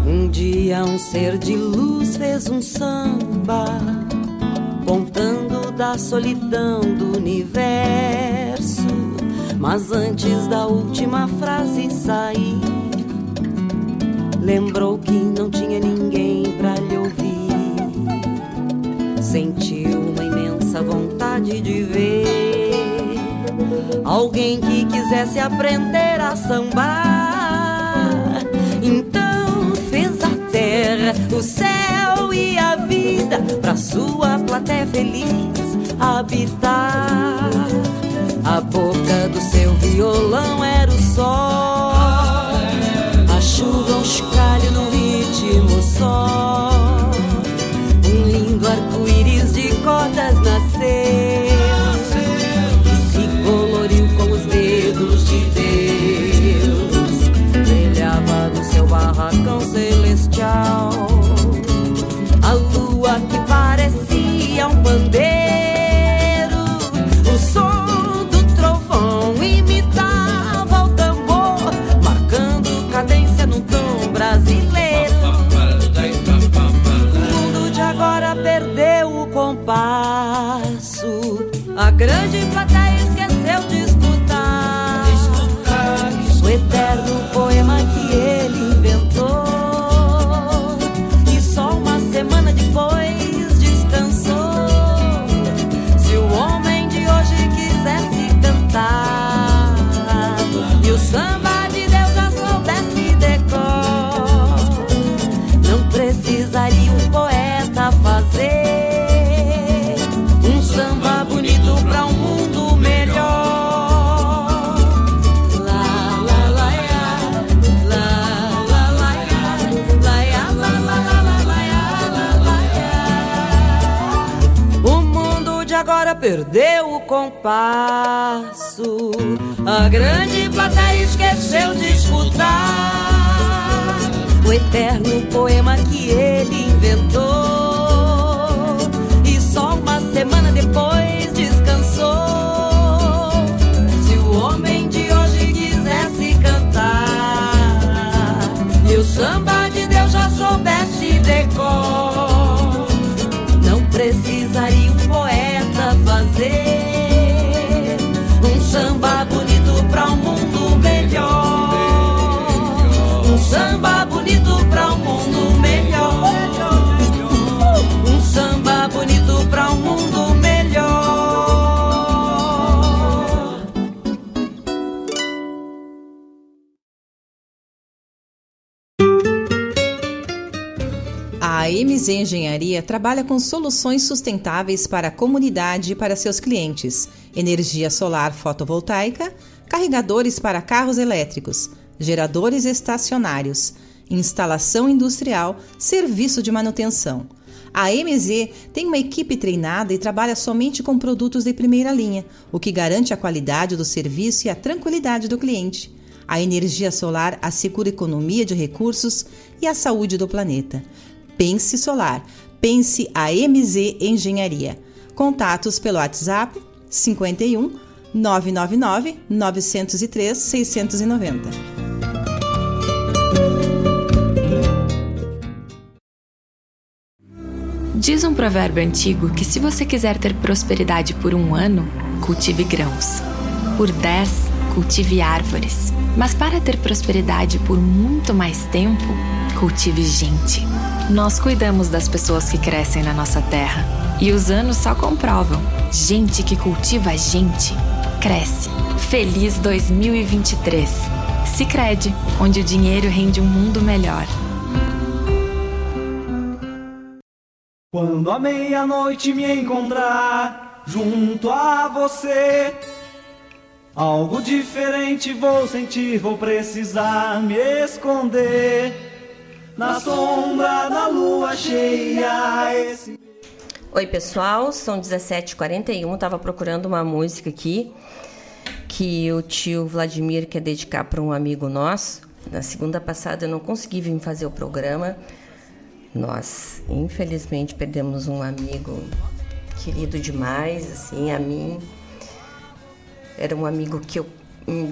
K: Um
T: dia um ser de luz fez um samba, contando da solidão do universo. Mas antes da última frase sair, lembrou que não tinha ninguém pra lhe ouvir senti uma imensa vontade de ver alguém que quisesse aprender a sambar. Então fez a terra, o céu e a vida pra sua platéia feliz habitar. A boca do seu violão era o sol, a chuva, um chocalho num ritmo só arco-íris de cordas nasceu e se coloriu com os dedos de Deus. Brilhava no seu barracão celestial a lua que parecia um bandeiro compasso. A grande plateia esqueceu de escutar o eterno poema que ele inventou. E só uma semana depois descansou. Se o homem de hoje quisesse cantar e o samba de Deus já soubesse decor,
I: A MZ Engenharia trabalha com soluções sustentáveis para a comunidade e para seus clientes: energia solar fotovoltaica, carregadores para carros elétricos, geradores estacionários, instalação industrial, serviço de manutenção. A MZ tem uma equipe treinada e trabalha somente com produtos de primeira linha, o que garante a qualidade do serviço e a tranquilidade do cliente. A energia solar assegura economia de recursos e a saúde do planeta. Pense Solar. Pense a MZ Engenharia. Contatos pelo WhatsApp 51 999 903 690.
U: Diz um provérbio antigo que se você quiser ter prosperidade por um ano, cultive grãos. Por dez, cultive árvores. Mas para ter prosperidade por muito mais tempo, cultive gente. Nós cuidamos das pessoas que crescem na nossa terra. E os anos só comprovam. Gente que cultiva gente, cresce. Feliz 2023. Sicredi, onde o dinheiro rende um mundo melhor.
L: Quando a meia-noite me encontrar junto a você, algo diferente vou sentir, vou precisar me esconder na sombra da lua cheia. Esse...
B: Oi, pessoal, são 17h41. Tava procurando uma música aqui que o tio Vladimir quer dedicar para um amigo nosso. Na segunda passada eu não consegui vir fazer o programa. Nós, infelizmente, perdemos um amigo querido demais, assim, a mim. Era um amigo que eu,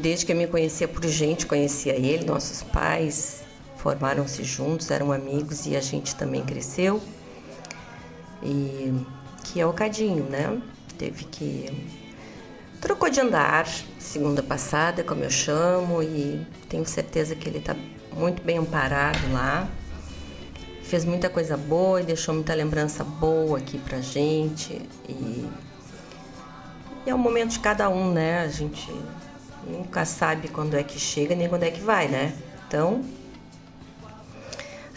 B: desde que eu me conhecia por gente, conhecia ele, nossos pais formaram-se juntos, eram amigos e a gente também cresceu. E que é o Cadinho, né? Teve que trocou de andar segunda passada, como eu chamo, e tenho certeza que ele está muito bem amparado lá. Fez muita coisa boa e deixou muita lembrança boa aqui pra gente. E, e é o momento de cada um, né? A gente nunca sabe quando é que chega nem quando é que vai, né? Então.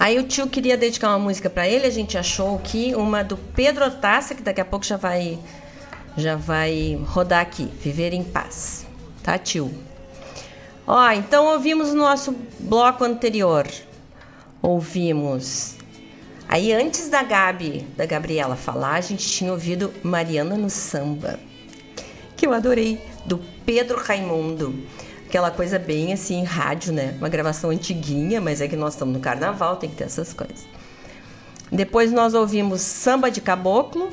B: Aí o tio queria dedicar uma música para ele, a gente achou aqui uma do Pedro Hortaça, que daqui a pouco já vai já vai rodar aqui, Viver em Paz. Tá, tio? Ó, então ouvimos o nosso bloco anterior. Ouvimos. Aí antes da Gabi, da Gabriela falar, a gente tinha ouvido Mariana no samba. Que eu adorei, do Pedro Raimundo. Aquela coisa bem assim, rádio, né? Uma gravação antiguinha, mas é que nós estamos no carnaval, tem que ter essas coisas. Depois nós ouvimos Samba de Caboclo,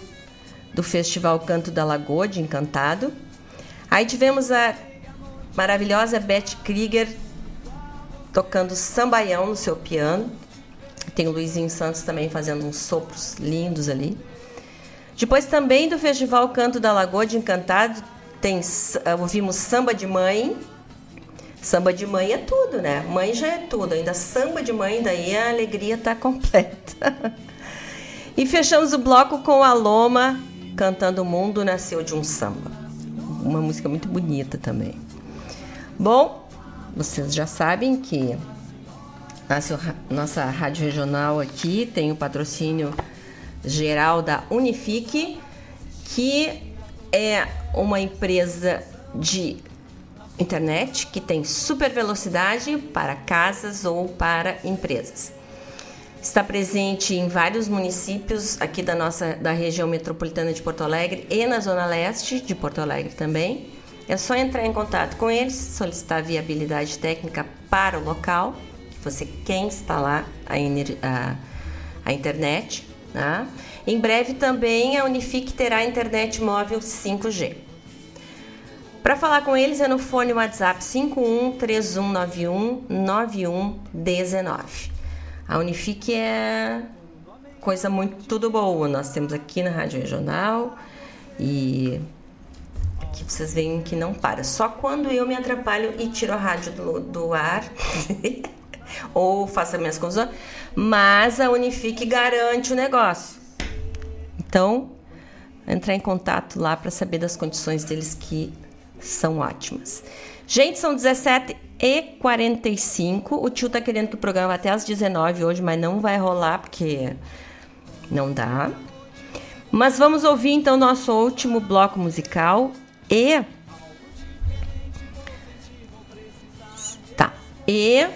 B: do Festival Canto da Lagoa, de Encantado. Aí tivemos a maravilhosa Beth Krieger tocando sambaião no seu piano. Tem o Luizinho Santos também fazendo uns sopros lindos ali. Depois também do Festival Canto da Lagoa de Encantado, tem, ouvimos Samba de Mãe. Samba de mãe é tudo, né? Mãe já é tudo, ainda samba de mãe, daí a alegria tá completa. e fechamos o bloco com a Loma cantando O Mundo Nasceu de um Samba. Uma música muito bonita também. Bom, vocês já sabem que nossa, rádio regional aqui tem o patrocínio geral da Unifique, que é uma empresa de internet que tem super velocidade para casas ou para empresas. Está presente em vários municípios aqui da nossa da região metropolitana de Porto Alegre e na zona leste de Porto Alegre também. É só entrar em contato com eles, solicitar viabilidade técnica para o local que você quer instalar a, a, a internet. Tá? Em breve também a Unifique terá internet móvel 5G. Para falar com eles é no fone WhatsApp 51319119. A Unifique é coisa muito tudo boa. Nós temos aqui na Rádio Regional e que vocês veem que não para. Só quando eu me atrapalho e tiro a rádio do, do ar ou faço as minhas coisas, mas a Unifique garante o negócio. Então, entrar em contato lá para saber das condições deles que são ótimas. Gente, são 17 e 45. O tio tá querendo que o programa vá até às 19 hoje, mas não vai rolar porque não dá. Mas vamos ouvir então nosso último bloco musical e. Tá. E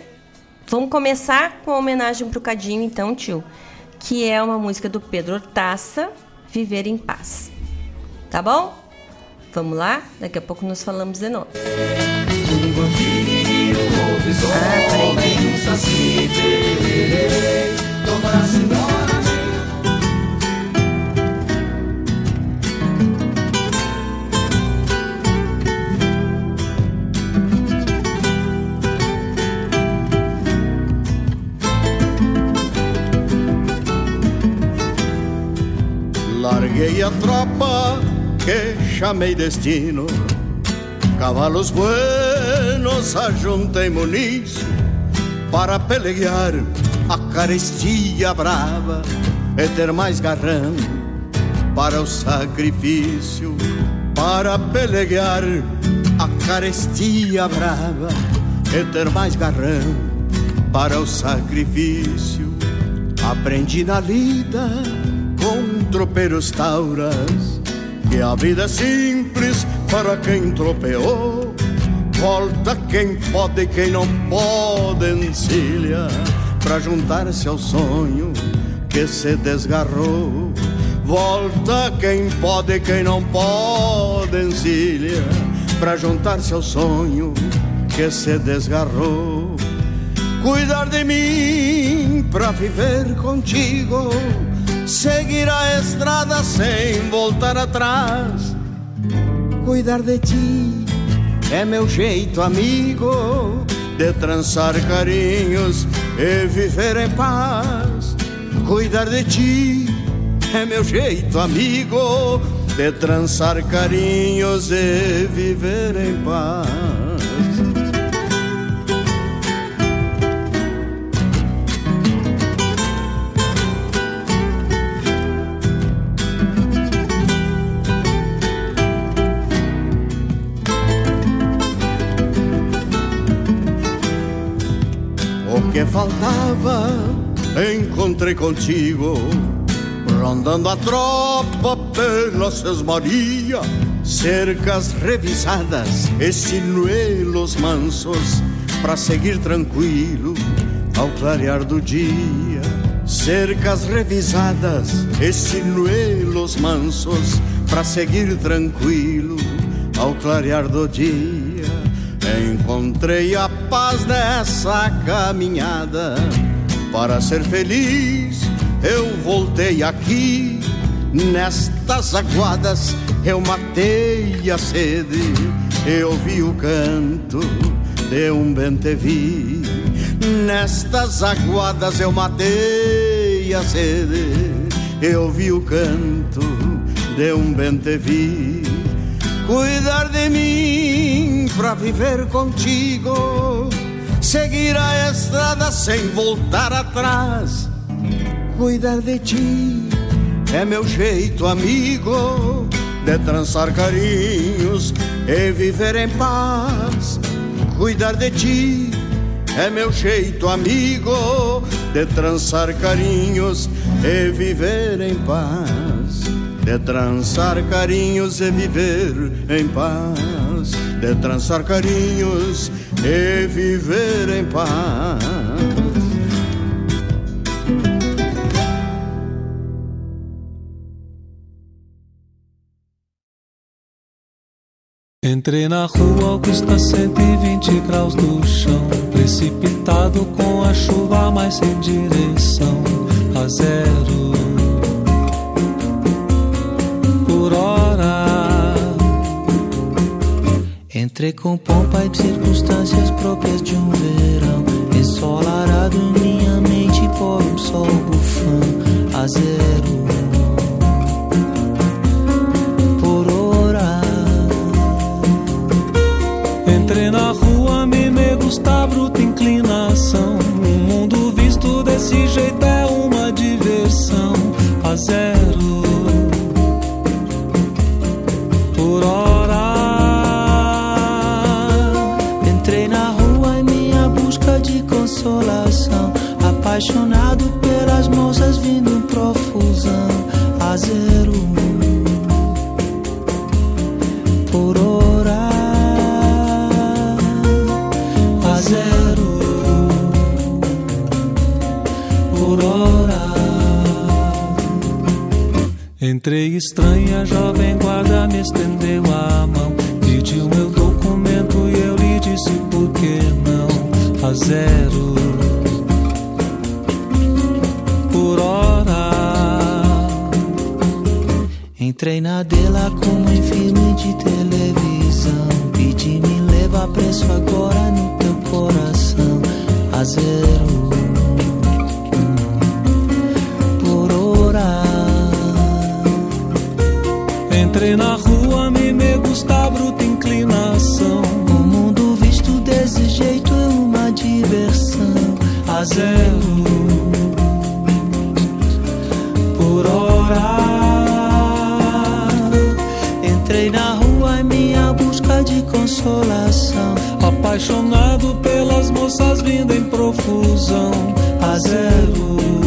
B: vamos começar com a homenagem pro Cadinho, então, tio. Que é uma música do Pedro Taça, Viver em Paz. Tá bom? Vamos lá? Daqui a pouco nos falamos de novo. Ah, peraí.
V: Larguei a tropa que chamei destino, cavalos buenos ajuntei muniz para pelear a carestia brava e ter mais garrão para o sacrifício, para pelear a carestia brava e ter mais garrão para o sacrifício. Aprendi na vida com tropeiros tauras que a vida é simples para quem tropeou. Volta quem pode e quem não pode encilha para juntar-se ao sonho que se desgarrou. Volta quem pode e quem não pode encilha para juntar-se ao sonho que se desgarrou. Cuidar de mim para viver contigo seguir a estrada sem voltar atrás. Cuidar de ti é meu jeito, amigo, de trançar carinhos e viver em paz. Cuidar de ti é meu jeito, amigo, de trançar carinhos e viver em paz. Faltava encontrei contigo, rondando a tropa pela sesmaria, cercas revisadas e sinuelos mansos, para seguir tranquilo ao clarear do dia. Cercas revisadas e sinuelos mansos, para seguir tranquilo ao clarear do dia. Encontrei a paz nessa caminhada. Para ser feliz, eu voltei aqui. Nestas aguadas, eu matei a sede. Eu vi o canto de um bentevi. Nestas aguadas, eu matei a sede. Eu vi o canto de um bentevi. Cuidar de mim pra viver contigo, seguir a estrada sem voltar atrás, cuidar de ti é meu jeito, amigo, de trançar carinhos e viver em paz. Cuidar de ti é meu jeito, amigo, de trançar carinhos e viver em paz. De trançar carinhos e viver em paz de trançar carinhos e viver em paz.
W: Entrei na rua, custa 120 graus do chão. Precipitado com a chuva, mas sem direção a zero. Por hora
X: Entrei com pompa e circunstâncias próprias de um verão. Ensolarado minha mente por um sol bufão a zero. por hora.
W: Entrei na rua, me, me gusta bruta inclinação. O mundo visto desse jeito é uma diversão a zero
X: Apaixonado pelas moças vindo em profusão a zero por hora. A zero por hora.
W: Entrei estranha, jovem guarda me estendeu a mão.
X: Entrei na dela como em filme de televisão. Pedi me leva preso agora no teu coração. A zero por hora.
W: Entrei na rua, me, me gusta bruta inclinação.
X: O mundo visto desse jeito é uma diversão.
W: A zero
X: consolação.
W: Apaixonado pelas moças vindo em profusão.
X: A zero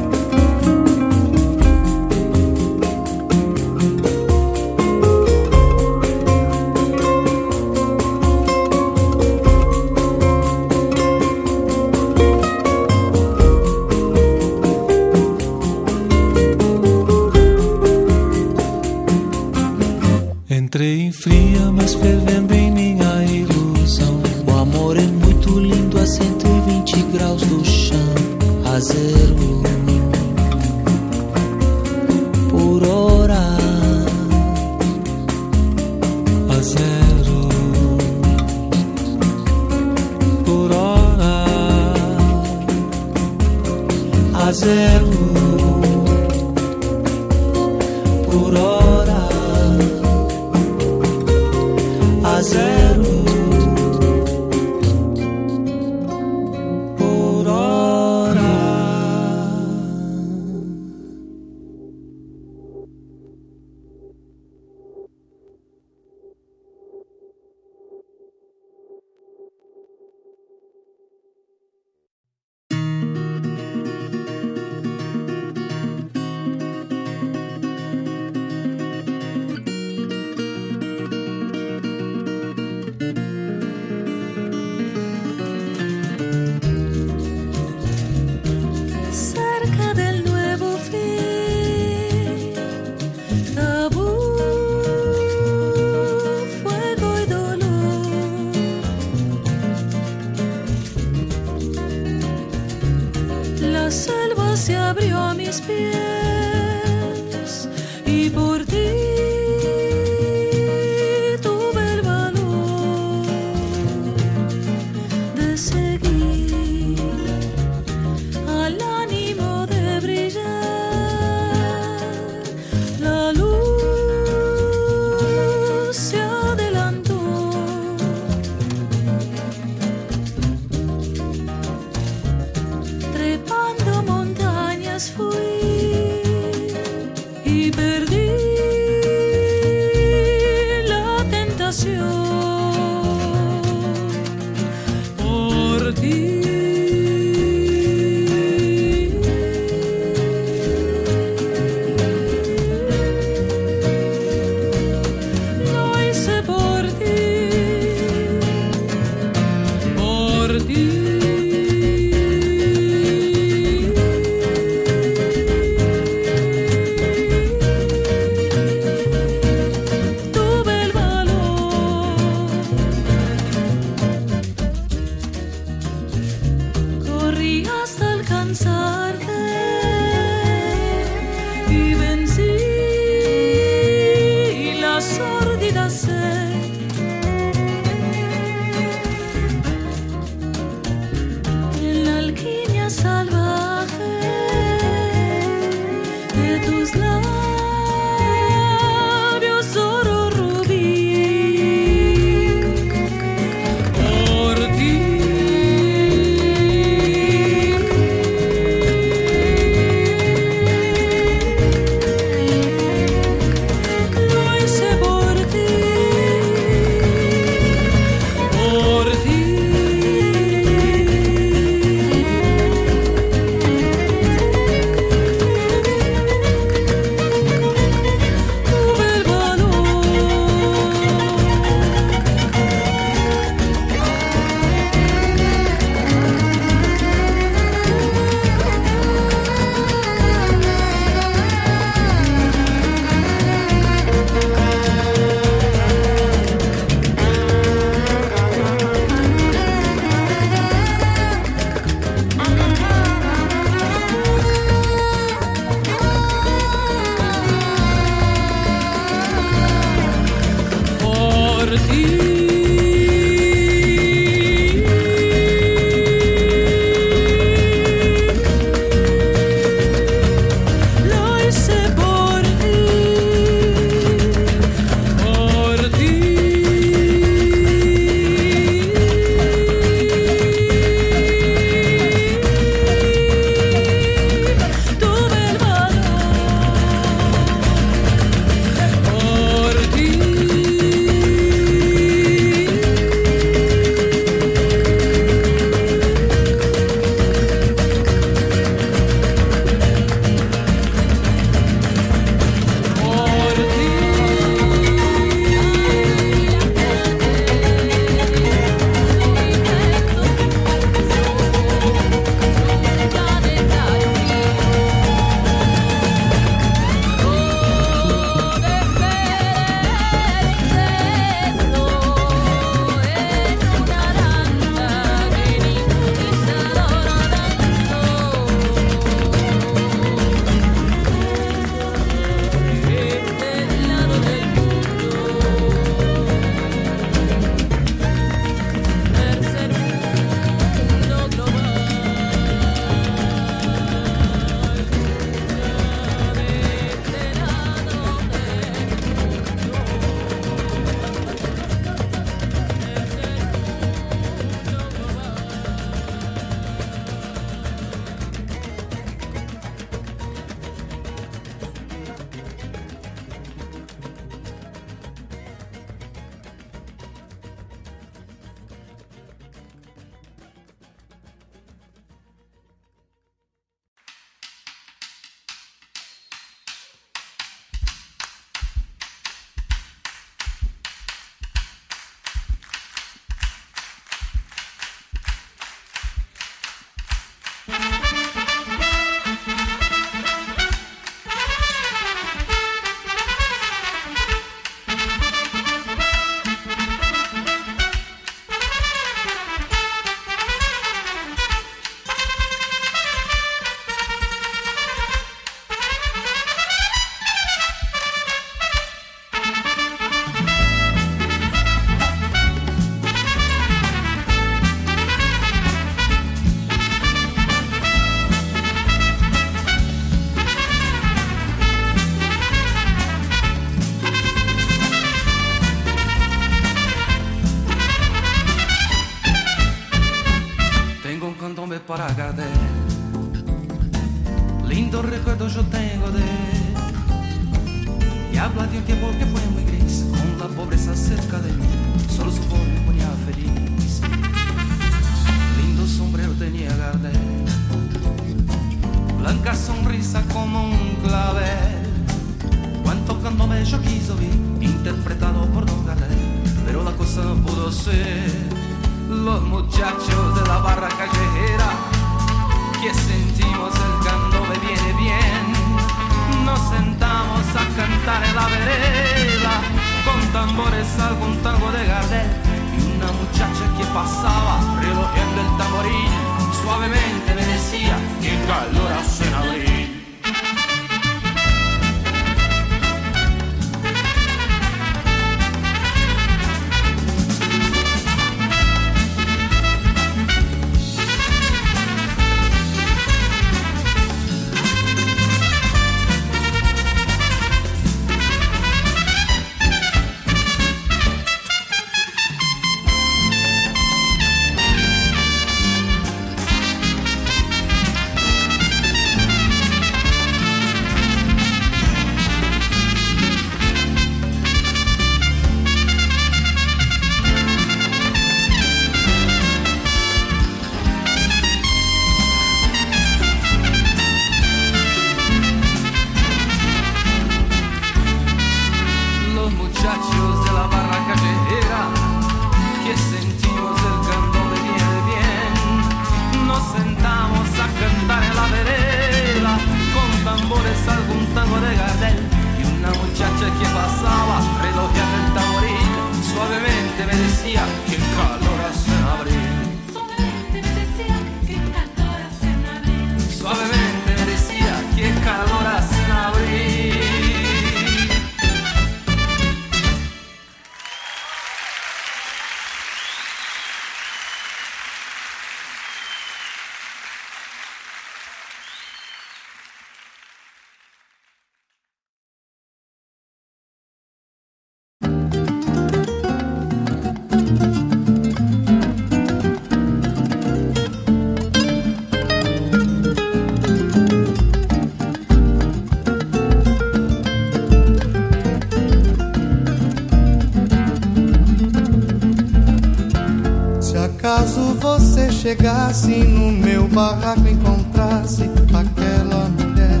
Y: chegasse no meu barraco encontrasse aquela mulher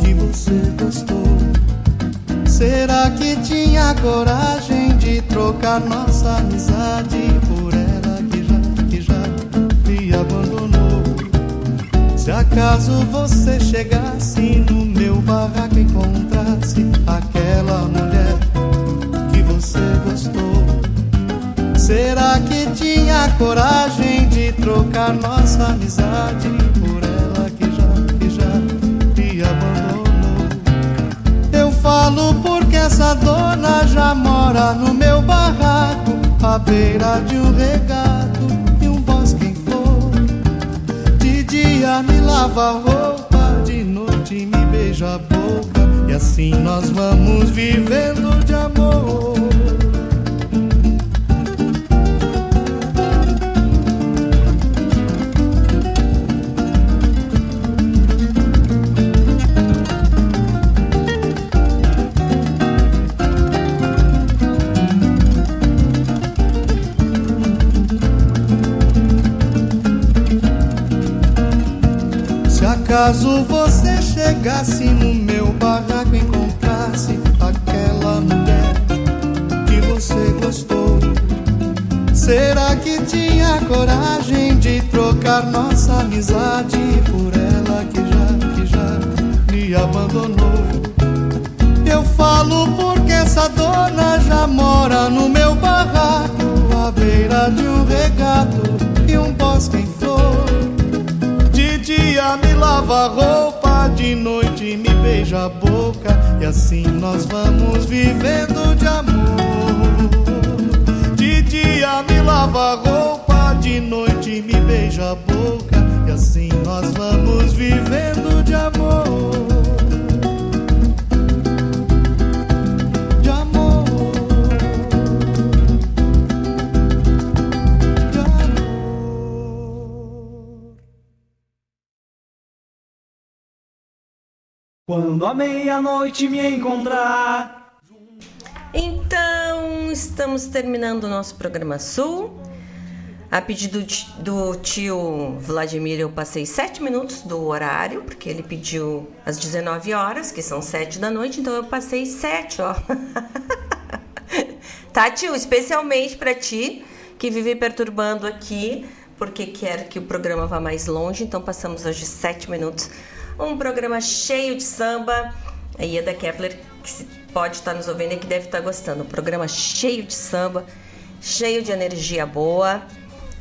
Y: que você gostou, será que tinha coragem de trocar nossa amizade por ela que já, que já me abandonou? Se acaso você chegasse no meu barraco encontrasse aquela mulher será que tinha coragem de trocar nossa amizade por ela que já, que já me abandonou? Eu falo porque essa dona já mora no meu barraco, à beira de um regato e um bosque em flor. De dia me lava a roupa, de noite me beija a boca, e assim nós vamos vivendo de amor. Se acaso você chegasse no meu barraco e encontrasse aquela mulher que você gostou, será que tinha coragem de trocar nossa amizade por ela que já, que já me abandonou? Eu falo porque essa dona já mora no meu barraco, à beira de um regato e um bosque dia me lava a roupa, de noite me beija a boca, e assim nós vamos vivendo de amor. De dia me lava a roupa, de noite me beija a boca, e assim nós vamos vivendo
L: meia-noite me encontrar.
B: Então, estamos terminando o nosso programa Sul. A pedido do tio Vladimir, eu passei sete minutos do horário, porque ele pediu às 19 horas, que são sete da noite, então eu passei sete, ó. tá, tio? Especialmente para ti, que vive perturbando aqui, porque quer que o programa vá mais longe, então passamos hoje sete minutos. Um programa cheio de samba. A Ieda Kepler, que pode estar nos ouvindo e que deve estar gostando. Um programa cheio de samba, cheio de energia boa.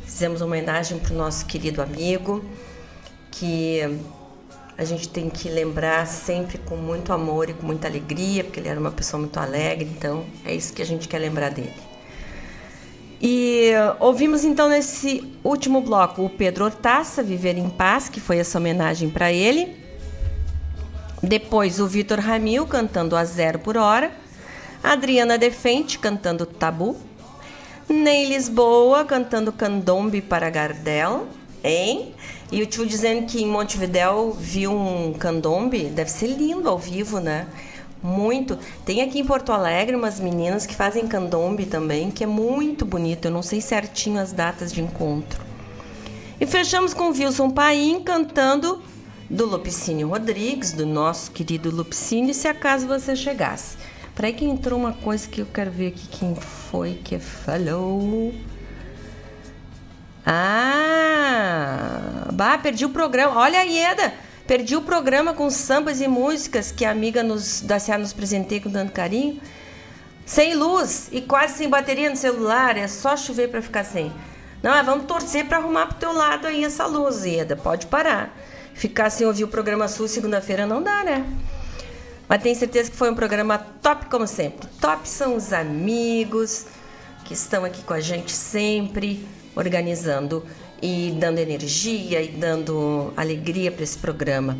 B: Fizemos uma homenagem para o nosso querido amigo, que a gente tem que lembrar sempre com muito amor e com muita alegria, porque ele era uma pessoa muito alegre, então é isso que a gente quer lembrar dele. E ouvimos então nesse último bloco o Pedro Hortaça, Viver em Paz, que foi essa homenagem para ele. Depois o Vitor Ramil cantando A Zero por Hora. Adriana Defente cantando Tabu. Ney Lisboa cantando Candombe para Gardel. Hein? E o tio dizendo que em Montevidéu viu um candombe. Deve ser lindo ao vivo, né? Muito. Tem aqui em Porto Alegre umas meninas que fazem candombe também, que é muito bonito. Eu não sei certinho as datas de encontro. E fechamos com Wilson Paim cantando do Lupicínio Rodrigues, do nosso querido Lupicínio, se acaso você chegasse. Peraí que entrou uma coisa que eu quero ver aqui quem foi que falou. Ah! Bah, perdi o programa. Olha a Ieda! Perdi o programa com sambas e músicas que a amiga nos, da Seara nos presenteia com tanto carinho. Sem luz e quase sem bateria no celular, é só chover para ficar sem. Não, mas vamos torcer para arrumar pro teu lado aí essa luz, Ieda. Pode parar. Ficar sem ouvir o programa Sul segunda-feira não dá, né? Mas tenho certeza que foi um programa top como sempre. Top são os amigos que estão aqui com a gente sempre, organizando e dando energia e dando alegria para esse programa.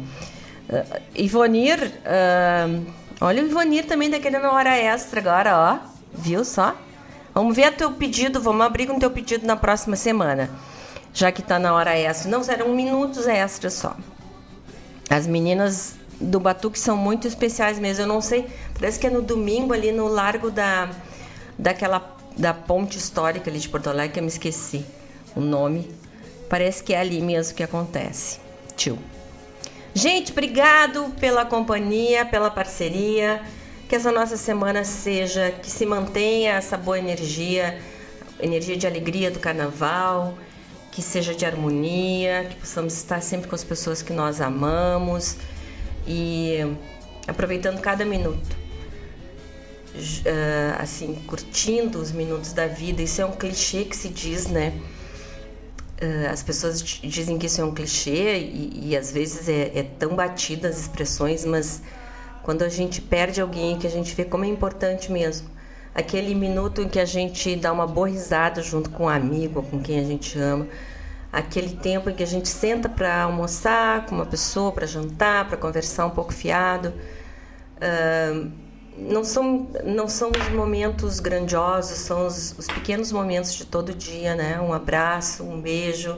B: Uh, Ivonir, uh, olha o Ivonir também tá querendo hora extra agora, ó. Viu só? Vamos ver o teu pedido, vamos abrir com o teu pedido na próxima semana. Já que tá na hora extra. Não, serão minutos extras só. As meninas do Batuque são muito especiais mesmo. Eu não sei, parece que é no domingo ali no largo da daquela da ponte histórica ali de Porto Alegre, que eu me esqueci o nome. Parece que é ali mesmo que acontece. Tio. Gente, obrigado pela companhia, pela parceria. Que essa nossa semana seja, que se mantenha essa boa energia, energia de alegria do carnaval, que seja de harmonia, que possamos estar sempre com as pessoas que nós amamos e aproveitando cada minuto. Uh, assim, curtindo os minutos da vida. Isso é um clichê que se diz, né? Uh, as pessoas dizem que isso é um clichê e, e às vezes é, é, tão batida as expressões, mas quando a gente perde alguém que a gente vê como é importante mesmo. Aquele minuto em que a gente dá uma boa risada junto com um amigo, com quem a gente ama. Aquele tempo em que a gente senta para almoçar com uma pessoa, para jantar, para conversar um pouco fiado. Uh, não são, não são os momentos grandiosos, são os, os, pequenos momentos de todo dia, né? Um abraço, um beijo,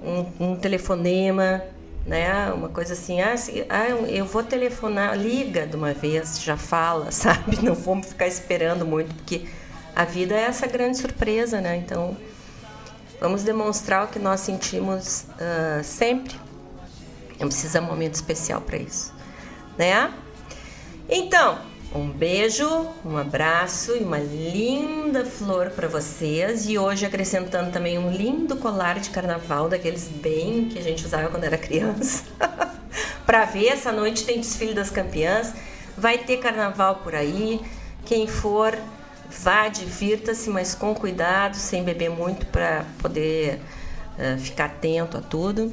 B: um, um telefonema, né? Uma coisa assim, ah, se, ah, eu vou telefonar, liga de uma vez, já fala, sabe? Não vamos ficar esperando muito, porque a vida é essa grande surpresa, né? Então, vamos demonstrar o que nós sentimos uh, sempre. Não precisa um momento especial para isso, né? Então, um beijo, um abraço e uma linda flor para vocês. E hoje acrescentando também um lindo colar de carnaval, daqueles bem que a gente usava quando era criança. para ver, essa noite tem desfile das campeãs. Vai ter carnaval por aí. Quem for, vá, divirta-se, mas com cuidado, sem beber muito para poder uh, ficar atento a tudo.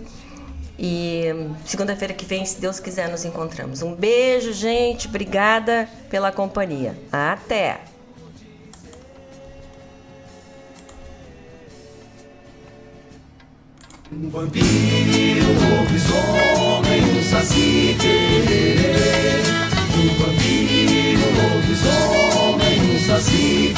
B: E segunda-feira que vem, se Deus quiser, nos encontramos. Um beijo, gente. Obrigada pela companhia. Até!
Z: Um vampiro, um lobisomem, um saci Um vampiro, um lobisomem, um saci